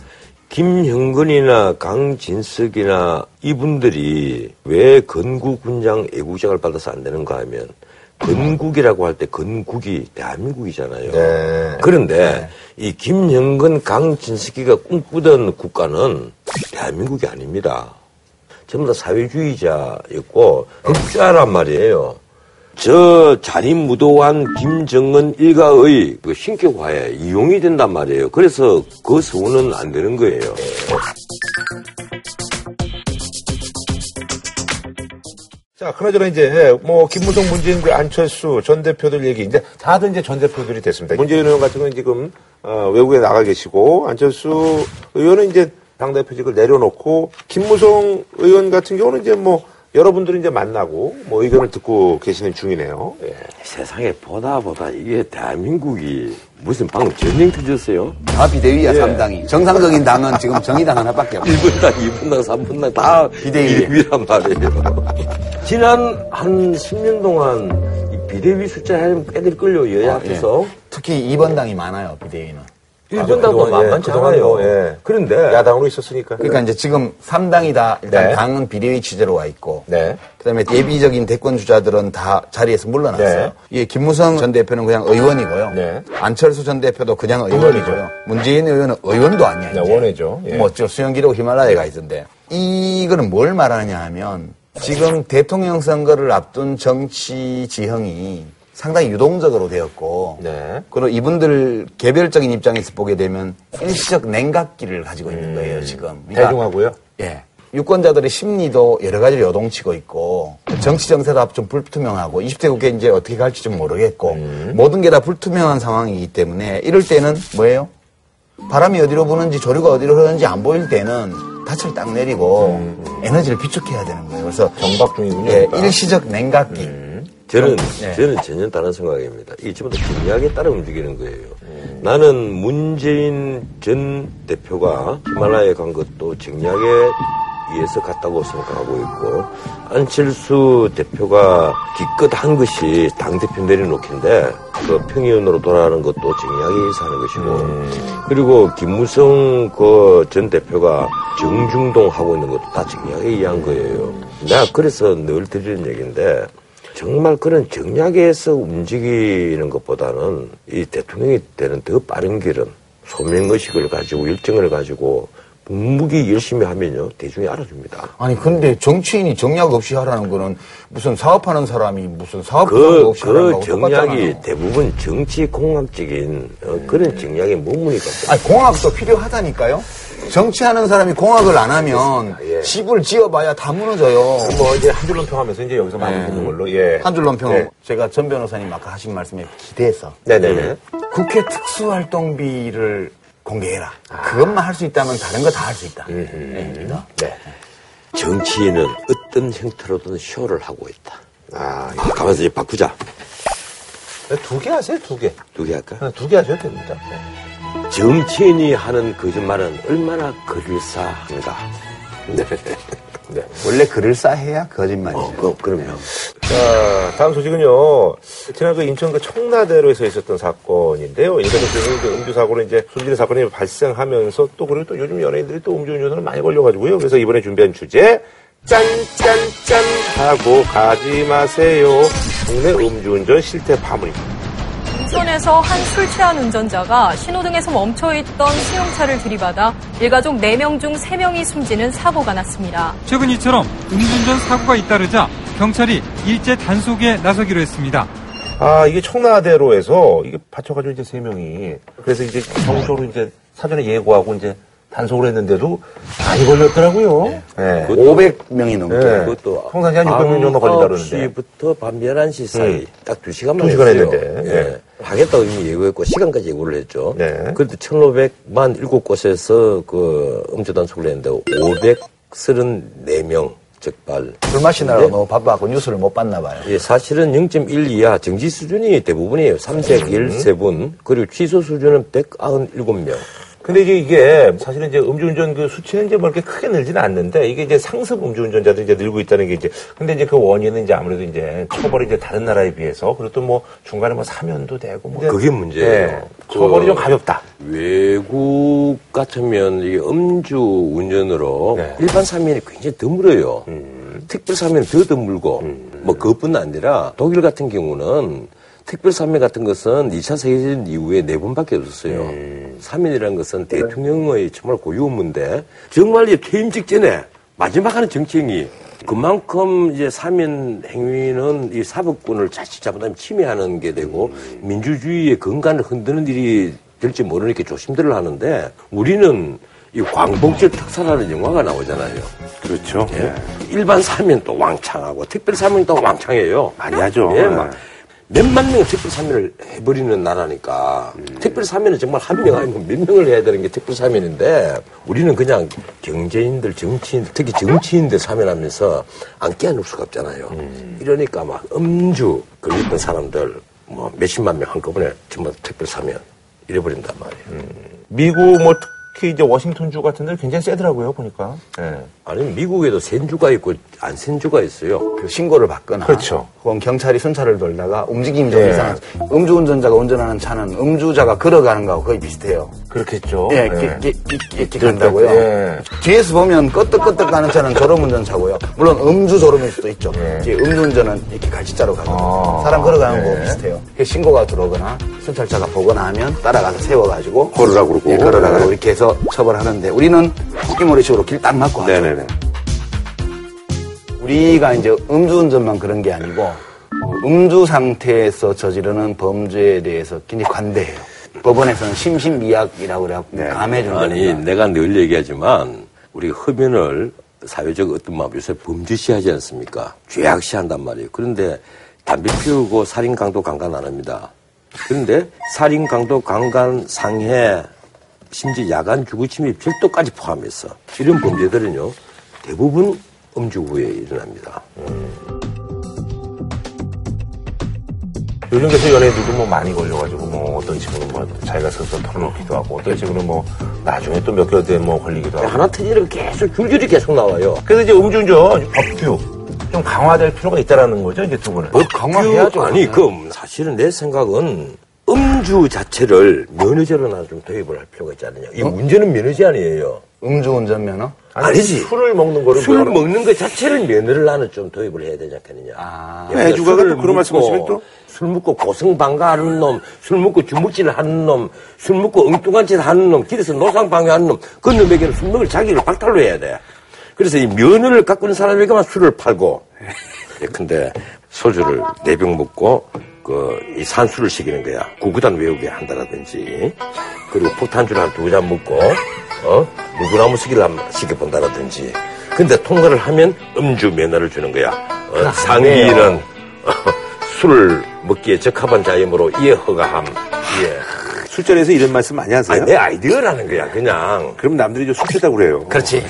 김형근이나 강진석이나 이분들이 왜 건국 군장 애국장을 받아서 안 되는가 하면 건국이라고 할 때 건국이 대한민국이잖아요. 네. 그런데 이 김형근, 강진석이가 꿈꾸던 국가는 대한민국이 아닙니다. 전부 다 사회주의자였고 흑자란 말이에요. 저 자리무도한 김정은 일가의 그 신격화에 이용이 된단 말이에요. 그래서 그 서운은 안 되는 거예요. 자, 그나저나 이제 뭐 김무성, 문재인, 그 안철수 전 대표들 얘기 이제 다들 이제 전 대표들이 됐습니다. 문재인 의원 같은 경우는 지금 어, 외국에 나가 계시고 안철수 의원은 이제 당 대표직을 내려놓고 김무성 의원 같은 경우는 이제 뭐 여러분들이 이제 만나고 뭐 의견을 듣고 계시는 중이네요. 예. 세상에 보다 보다 이게 대한민국이 무슨 방금 전쟁 터졌어요? 다 비대위야 예. 삼당이 정상적인 당은 지금 정의당 하나밖에 없어 1분당, 2분당, 3분당 다 비대위. 비대위란 말이에요. 지난 한 10년 동안 이 비대위 숫자 하면 꽤들 끌려 여야 아, 앞에서 특히 2번 당이 많아요 비대위는 1분당도 그동안, 예, 만만치 않아요. 뭐, 예. 그런데 야당으로 있었으니까. 그러니까 이제 지금 3당이다 일단 네. 당은 비대위 취재로 와 있고 네. 그다음에 예비적인 대권 주자들은 다 자리에서 물러났어요. 네. 예, 김무성 전 대표는 그냥 의원이고요. 네. 안철수 전 대표도 그냥 의원이고요. 문재인 의원은 의원도 아니야. 네. 원외죠. 예. 뭐저 수영기록 히말라야에 가 있던데 이거는 뭘 말하느냐 하면 지금 대통령 선거를 앞둔 정치 지형이 상당히 유동적으로 되었고 네. 그리고 이분들 개별적인 입장에서 보게 되면 일시적 냉각기를 가지고 있는 거예요 지금. 그러니까 대중하고요. 예. 유권자들의 심리도 여러 가지로 요동치고 있고 정치 정세도 좀 불투명하고 20대 국회 이제 어떻게 갈지 좀 모르겠고 모든 게 다 불투명한 상황이기 때문에 이럴 때는 뭐예요? 바람이 어디로 부는지 조류가 어디로 흐르는지 안 보일 때는 닻을 딱 내리고 에너지를 비축해야 되는 거예요. 그래서 정박 중이군요. 예, 그러니까. 일시적 냉각기. 저는 네. 저는 전혀 다른 생각입니다. 이게 전부 다 경략에 따라 움직이는 거예요. 나는 문재인 전 대표가 히말라야에 간 것도 정략에 의해서 갔다고 생각하고 있고 안철수 대표가 기껏 한 것이 당 대표 내려놓기인데 그 평의원으로 돌아가는 것도 정략에 의해서 하는 것이고 그리고 김무성 그 전 대표가 정중동 하고 있는 것도 다 정략에 의한 거예요. 내가 그래서 늘 드리는 얘기인데 정말 그런 정략에서 움직이는 것보다는 이 대통령이 되는 더 빠른 길은 소명의식을 가지고 일정을 가지고 묵묵히 열심히 하면요 대중이 알아줍니다. 아니 근데 정치인이 정략 없이 하라는 거는 무슨 사업하는 사람이 무슨 사업 그, 없이 하라는 그 정략이 똑같잖아요. 대부분 정치 공학적인 어, 그런 정략에 머무니까 아니 공학도 필요하다니까요. 정치하는 사람이 공학을 안 하면 예. 집을 지어봐야 다 무너져요. 뭐 이제 한 줄로 평하면서 이제 여기서 마무리하는 걸로. 예. 한 줄로 평 네. 제가 전 변호사님 아까 하신 말씀에 기대해서 네네네. 국회 특수활동비를 공개해라. 그것만 할 수 있다면 다른 거 다 할 수 있다. 네. 네. 정치인은 어떤 형태로든 쇼를 하고 있다. 아, 아, 이제 바꾸자. 두 개 하세요, 두 개. 두 개 할까? 두 개 하셔도 됩니다. 정치인이 하는 거짓말은 얼마나 그릴싸한가. 네. 네. 원래 글을 싸해야 거짓말이죠. 어, 그, 그럼요. 자, 다음 소식은요. 지난 그 인천 그 청라대로에서 있었던 사건인데요. 중에 그 음주 사고로 이제 숨지는 사건이 발생하면서 또 그리고 또 요즘 연예인들이 또 음주운전을 많이 걸려가지고요. 그래서 이번에 준비한 주제 짠짠짠 하고 가지 마세요. 국내 음주운전 실태 파문입니다. 인천에서 한 술 취한 운전자가 신호등에서 멈춰있던 승용차를 들이받아 일가족 4명 중 3명이 숨지는 사고가 났습니다. 최근 이처럼 음주운전 사고가 잇따르자 경찰이 일제 단속에 나서기로 했습니다. 아, 이게 청라대로에서 이게 받쳐가지고 이제 세 명이 그래서 이제 정적으로 이제 사전에 예고하고 이제 단속을 했는데도 많이 걸렸더라고요. 네. 500명이 넘게. 네. 그것도 평상시 한 600명 정도 걸린다는데. 9시부터 밤 11시 사이 음. 딱 2시간만 두 시간 했어요. 했는데. 예. 네. 하겠다고 이미 예고했고 시간까지 예고를 했죠. 네. 그래도 1,500만 7곳에서 그 음주 단속을 했는데 534명 적발. 술 마시느라 네. 너무 바빠갖고 뉴스를 못 봤나 봐요. 예, 사실은 0.1 이하 정지 수준이 대부분이에요. 313분. 그리고 취소 수준은 197명. 근데 이제 이게 사실은 이제 음주운전 그 수치는 이제 뭐 이렇게 크게 늘지는 않는데 이게 이제 상습 음주운전자들이 이제 늘고 있다는 게 이제 근데 이제 그 원인은 이제 아무래도 이제 처벌이 이제 다른 나라에 비해서 그리고 또 뭐 중간에 뭐 사면도 되고 뭐 그게 문제예요. 네. 처벌이 그 좀 가볍다. 외국 같으면 이게 음주 운전으로 네. 일반 사면이 굉장히 드물어요. 음. 특별 사면은 더 드물고 뭐 그것뿐 아니라 독일 같은 경우는 특별 사면 같은 것은 2차 세계대전 이후에 네 번밖에 없었어요. 음. 사면이라는 것은 대통령의 정말 고유 업무인데 정말 이 퇴임 직전에 마지막 하는 정치행위 그만큼 이제 사면 행위는 이 사법권을 자칫 잘못하면 침해하는 게 되고 민주주의의 건강을 흔드는 일이 될지 모르니까 조심들을 하는데 우리는 이 광복절 특사라는 영화가 나오잖아요. 그렇죠. 예. 일반 사면 또 왕창하고 특별 사면 또 왕창해요. 많이 하죠. 예, 네. 막 몇만 명의 특별 사면을 해버리는 나라니까 특별 사면은 정말 한 명 아니면 몇 명을 해야 되는 게 특별 사면인데 우리는 그냥 경제인들, 정치인, 특히 정치인들 사면하면서 안 깨어놓을 수가 없잖아요. 이러니까 막 음주 걸렸던 사람들 뭐 몇십만 명 한꺼번에 전부 다 특별 사면 이래버린단 말이에요. 미국 뭐 특히 이제 워싱턴주 같은 데는 굉장히 세더라고요 보니까. 예. 아니 미국에도 센 주가 있고 안 센 주가 있어요. 그 신고를 받거나 그렇죠. 혹은 경찰이 순찰을 돌다가 움직임이 좀 예. 이상한 음주운전자가 운전하는 차는 음주자가 걸어가는 거하고 거의 비슷해요. 그렇겠죠. 예, 예. 이렇게, 간다고요. 예. 뒤에서 보면 끄떡끄떡 가는 차는 졸음운전차고요. 물론 음주 졸음일 수도 있죠. 예. 음주운전은 이렇게 갈치자로 가거든요. 아, 사람 걸어가는 예. 거 비슷해요. 이렇게 신고가 들어오거나 순찰차가 보거나 하면 따라가서 세워가지고 걸으라고 그러고. 예, 걸어라고 네. 이렇게 해서 처벌하는데 우리는 끼모리식으로 길딱 막고 하죠. 네네 네. 우리가 이제 음주운전만 그런 게 아니고 음주 상태에서 저지르는 범죄에 대해서 굉장히 관대해요. 법원에서는 심신미약이라고 그래갖고 네. 감해준다. 아니 내가 늘 얘기하지만 우리 흡연을 사회적 어떤 막 요새 범죄시하지 않습니까? 죄악시한단 말이에요. 그런데 담배 피우고 살인 강도 강간 안 합니다. 그런데 살인 강도 강간 상해 심지어 야간 주거침입 절도까지 포함해서 이런 범죄들은요 대부분 음주 후에 일어납니다. 요즘 그래서 연예인들도 뭐 많이 걸려가지고 뭐 어떤 친구는 뭐 자기가 스스로 털어놓기도 하고 어떤 친구는 뭐 나중에 또 몇 개월 뒤에 뭐 걸리기도 하고 하나 터지는 게 계속 줄줄이 계속 나와요. 그래서 이제 음주운전 법규 좀 강화될 필요가 있다라는 거죠 이제 두 분은 법 강화해야죠. 아니, 그 사실은 내 생각은 음주 자체를 면허제로 나 좀 도입을 할 필요가 있지 않느냐. 이 문제는 면허제 아니에요. 음주운전 면허? 아니 지. 술을 먹는 거를 술 먹는 것 자체를 면허를 나는 좀 도입을 해야 되지 않겠느냐. 아. 애주가가 또 그런 말씀하시면 또? 술 먹고 고성방가하는 놈, 술 먹고 주먹질을 하는 놈, 술 먹고 엉뚱한 짓 하는 놈, 길에서 노상방해하는 놈, 그 놈에게는 술 먹을 자기를 박탈로 해야 돼. 그래서 이 면허를 갖고 있는 사람에게만 술을 팔고, 예, 근데 소주를 네 병 먹고, 그, 이 산수를 시키는 거야. 구구단 외우게 한다라든지, 그리고 폭탄주를 한 두 잔 먹고, 어? 물구나무 시기를 한번 시켜본다라든지. 근데 통과를 하면 음주 면허를 주는 거야. 어, 상위는, 어, 술을 먹기에 적합한 자임으로 이에 허가함. 예. 술자리에서 이런 말씀 많이 하세요? 아니, 내 아이디어라는 거야, 그냥. 그럼 남들이 좀 술 취했다고 그래요. 그렇지.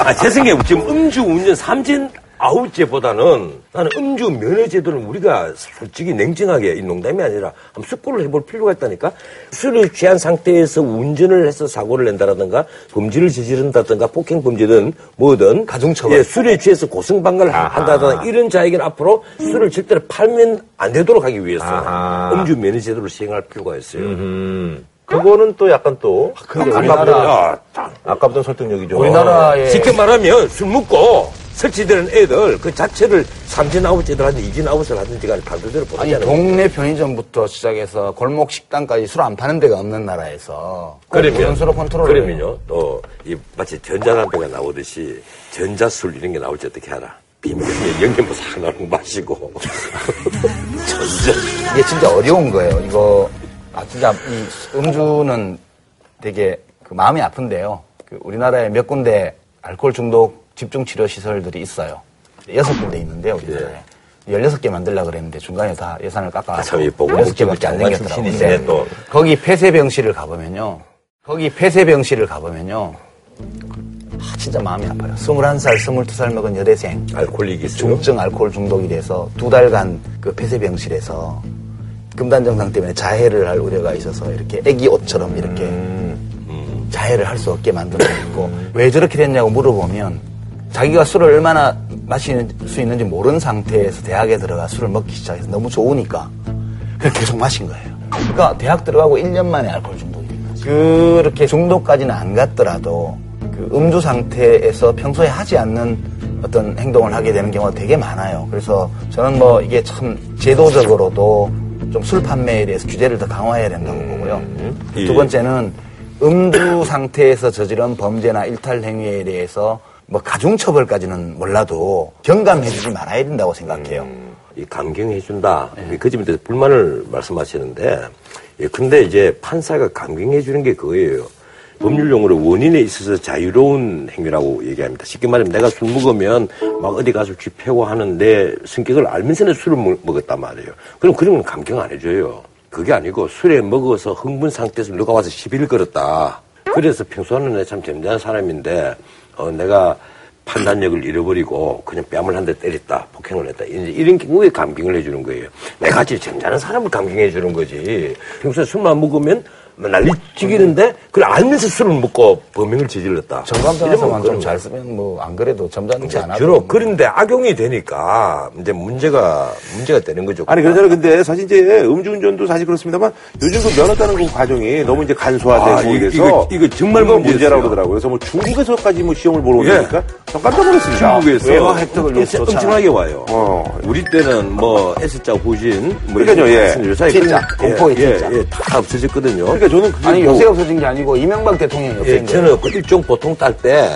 아, 제 생각에 지금 음주 운전 삼진 아웃제보다는 나는 음주 면허 제도는 우리가 솔직히 냉정하게 이 농담이 아니라 한번 숙고를 해볼 필요가 있다니까 술을 취한 상태에서 운전을 해서 사고를 낸다라든가 범죄를 저지른다든가 폭행 범죄든 뭐든 가중처벌. 예, 술에 취해서 고성방가를 한다든가 이런 자에게는 앞으로 술을 절대로 팔면 안 되도록 하기 위해서 아하. 음주 면허 제도를 시행할 필요가 있어요. 음. 그거는 또 약간 또 근데 아까보다 야, 딱 아까보다 설득력이죠. 우리나라의 쉽게 말하면 술 먹고 설치되는 애들 그 자체를 삼진 아웃제들 하든지 이진 아웃을 하든지 간에 판도대로 아니. 동네 편의점부터 시작해서 골목 식당까지 술 안 파는 데가 없는 나라에서 그러면 수로 컨트롤 그러면요 또이 마치 전자담배가 나오듯이 전자술 이런 게 나올 때 어떻게 하나 비밀 영양분 싹 나오고 마시고 전자 이게 진짜 어려운 거예요. 이거 아 진짜 이 음주는 되게 그 마음이 아픈데요. 그 우리나라에 몇 군데 알코올 중독 집중 치료 시설들이 있어요. 여섯 군데 있는데요, 우리나라에. 16개 만들려고 그랬는데 중간에 다 예산을 깎아. 아, 참, 이 보고 6개밖에 안 생겼더라고요. 근데 또. 거기 폐쇄병실을 가보면요. 거기 폐쇄병실을 가보면요. 아, 진짜 마음이 아파요. 21살, 22살 먹은 여대생. 알코올이. 중증 알코올 중독이 돼서 두 달간 그 폐쇄병실에서 금단 정상 때문에 자해를 할 우려가 있어서 이렇게 애기 옷처럼 이렇게 자해를 할 수 없게 만들어 있고 왜 저렇게 됐냐고 물어보면 자기가 술을 얼마나 마실 수 있는지 모르는 상태에서 대학에 들어가 술을 먹기 시작해서 너무 좋으니까 그냥 계속 마신 거예요. 그러니까 대학 들어가고 1년 만에 알코올 중독이 된 거죠. 그렇게 중독까지는 안 갔더라도 그 음주 상태에서 평소에 하지 않는 어떤 행동을 하게 되는 경우가 되게 많아요. 그래서 저는 뭐 이게 참 제도적으로도 좀 술 판매에 대해서 규제를 더 강화해야 된다고 보고요. 예. 두 번째는 음주 상태에서 저지른 범죄나 일탈 행위에 대해서 뭐 가중처벌까지는 몰라도 경감해주지 말아야 된다고 생각해요. 이 감경해준다. 그 점에 대해서 불만을 말씀하시는데, 예, 근데 이제 판사가 감경해주는 게 그거예요. 법률 용어로 원인에 있어서 자유로운 행위라고 얘기합니다. 쉽게 말하면 내가 술 먹으면 막 어디 가서 쥐패고 하는 내 성격을 알면서 내 술을 먹- 먹었단 말이에요. 그럼 그런 건 감경 안 해줘요. 그게 아니고 술에 먹어서 흥분 상태에서 누가 와서 시비를 걸었다. 그래서 평소에는 참 점잖은 사람인데, 어, 내가 판단력을 잃어버리고 그냥 뺨을 한 대 때렸다, 폭행을 했다. 이제 이런 경우에 감경을 해주는 거예요. 내가 같이 점잖은 사람을 감경해 주는 거지. 평소에 술만 먹으면 뭐 난리 튀기는데 그걸 알면서 술을 먹고 범행을 저질렀다. 정감 이러면 변호사만 그런 좀잘 쓰면 뭐 안 그래도 점잖지 않아도 주로 그런데 악용이 되니까 이제 문제가 문제가 되는 거죠. 아니 그러잖아 근데 사실 이제 음주운전도 사실 그렇습니다만 요즘 그 면허 따는 그 과정이 너무 이제 간소화되고 아, 이- 이래서 이거- 이거 정말. 문제라고 그러더라고요. 그래서 뭐 중국에서까지 뭐 시험을 보러 예. 오니까 전 깜짝 놀랐습니다. 중국에서 외화 혜택을 엄청- 놓고 엄청나게 와요. 어. 우리 때는 뭐 S자 후진, 뭐 그러니까요, 예. 요사이 T자, 공포의 예, T자. 예, 다 없어졌거든요. 그러니까 저는 그게 아니 뭐 요새 없어진 게 아니고 이명박 대통령이 예, 없앤 거예요. 저는 그 일종 보통 딸 때,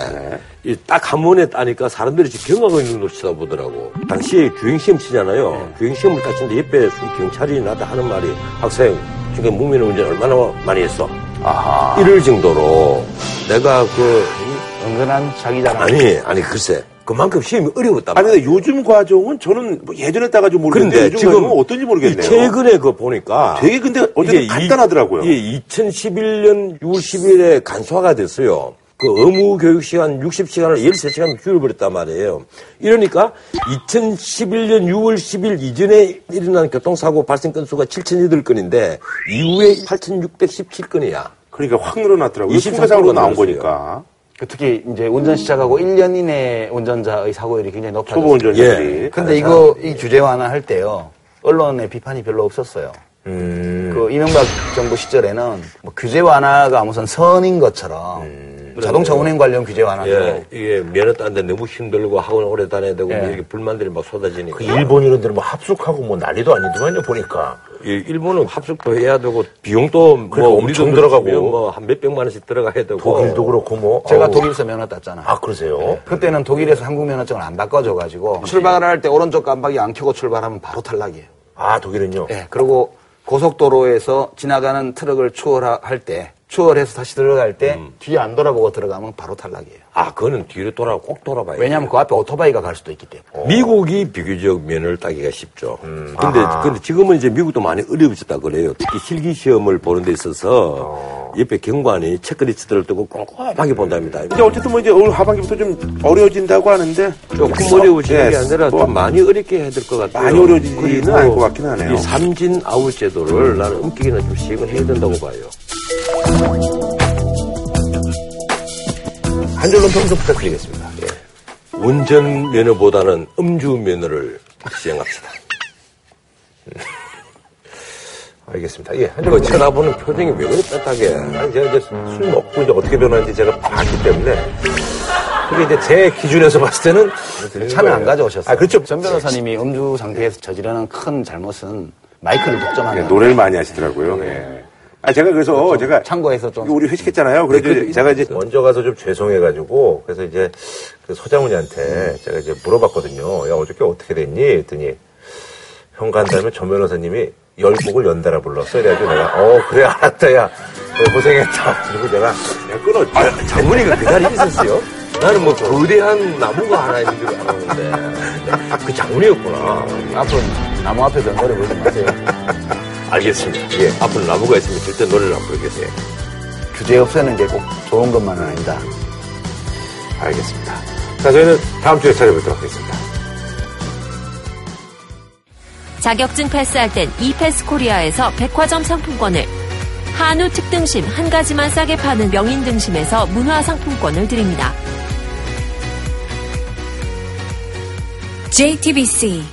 딱 한 번에 따니까 사람들이 지금 경악을 눈으로 쳐다보더라고. 당시에 주행시험 치잖아요. 주행시험을 딱 치는데 옆에 수- 경찰이 나한테 하는 말이, 학생, 지금 무민 운전 얼마나 많이 했어? 아하. 이럴 정도로 내가 그, 은근한 자기 자랑. 아니, 아니, 글쎄. 그만큼 시험이 어려웠단 아니. 근데 요즘 과정은 저는 뭐 예전에 따가지고 모르겠는데 지금 어떤지 모르겠네요. 최근에 그 보니까 되게 근데 어쨌든 간단하더라고요. 이게 2011년 6월 10일에 간소화가 됐어요. 그 의무 교육 시간 60시간을 13시간 줄여버렸단 말이에요. 이러니까 2011년 6월 10일 이전에 일어난 교통사고 발생 건수가 7,008건인데 이후에 8,617건이야. 그러니까 확 늘어났더라고요. 23% 통계상으로 나온 늘었어요. 거니까 그 특히 이제 운전 시작하고 1년 이내 운전자의 사고율이 굉장히 높아졌어요. 초보 운전자들이 예. 근데 이거 이 규제 완화할 때요. 언론의 비판이 별로 없었어요. 음. 그 이명박 정부 시절에는 뭐 규제 완화가 무슨 선인 것처럼 자동차 운행 관련 규제 완화도 예, 이게 면허 따는데 너무 힘들고 학원 오래 다녀야 되고 예. 뭐 이렇게 불만들이 막 쏟아지니까. 그 일본 이런 데는 뭐 합숙하고 뭐 난리도 아니더만요, 보니까. 예, 일본은 합숙도 해야 되고 비용도 뭐 그러니까 엄청 들어가고. 뭐 한 몇 백만 원씩 들어가야 되고 독일도 그렇고 뭐. 제가 어우. 독일에서 면허 땄잖아요. 아, 그러세요? 그때는 독일에서 한국 면허증을 안 바꿔줘가지고 출발을 할 때 오른쪽 깜빡이 안 켜고 출발하면 바로 탈락이에요. 아, 독일은요? 예, 그리고 고속도로에서 지나가는 트럭을 추월할 때, 추월해서 다시 들어갈 때 뒤에 안 돌아보고 들어가면 바로 탈락이에요. 아 그거는 뒤로 돌아 꼭 돌아봐야 돼. 왜냐하면 그 앞에 오토바이가 갈 수도 있기 때문에. 미국이 비교적 면허를 따기가 쉽죠. 음. 근데, 근데 지금은 이제 미국도 많이 어려워졌다 그래요. 특히 실기 시험을 보는 데 있어서 어. 옆에 경관이 체크리스트를 들고 꼼꼼하게 본답니다. 이제 어쨌든 뭐 이제 올 하반기부터 좀 어려워진다고 하는데 조금 어려워지는 예, 게 아니라 뭐 좀 많이 어렵게 해야 될 것 같아요. 많이 어려워지지는 그리고 않을 것 같긴 하네요. 이 삼진 아웃 제도를 나는 엄격히나 좀 시행을 해야 된다고 봐요. 한 줄로 평소 부탁드리겠습니다. 예. 운전 면허보다는 음주 면허를 시행합시다. 알겠습니다. 예, 한그 줄로 쳐다보는 표정이 왜 그래 떳하게. 아니, 제가 이제 술 먹고 이제 어떻게 변하는지 제가 봤기 때문에 근데 이제 제 기준에서 봤을 때는 차는 안 가져오셨어요. 아, 그렇죠. 전 변호사님이 음주 상태에서 저지르는 큰 잘못은 마이크를 독점하는 네, 노래를 많이 하시더라고요. 예. 아, 제가 그래서 제가 참고해서 좀 우리 회식했잖아요. 그래서 그, 제가 이제 먼저 가서 좀 죄송해가지고 그래서 이제 그 서장훈이한테 제가 이제 물어봤거든요. 야 어저께 어떻게 됐니? 했더니 형 간다면 전 변호사님이 열 곡을 연달아 불렀어. 그래가지고 내가 어 그래 알았다 야 고생했다. 그리고 내가 그냥 끊어. 아, 장문이가 그 자리에 있었어요? 나는 뭐 거대한 나무가 하나 있는 줄 알았는데 그 장문이었구나. 앞으로 나무 앞에서 노래 부르지 마세요. 알겠습니다. 예, 앞으로 나무가 있으면 절대 노래를 안 부르겠어요. 규제 없애는 게 꼭 좋은 것만은 아니다. 알겠습니다. 자, 저희는 다음 주에 찾아뵙도록 하겠습니다. 자격증 패스할 땐 이패스 코리아에서 백화점 상품권을 한우 특등심 한 가지만 싸게 파는 명인 등심에서 문화 상품권을 드립니다. JTBC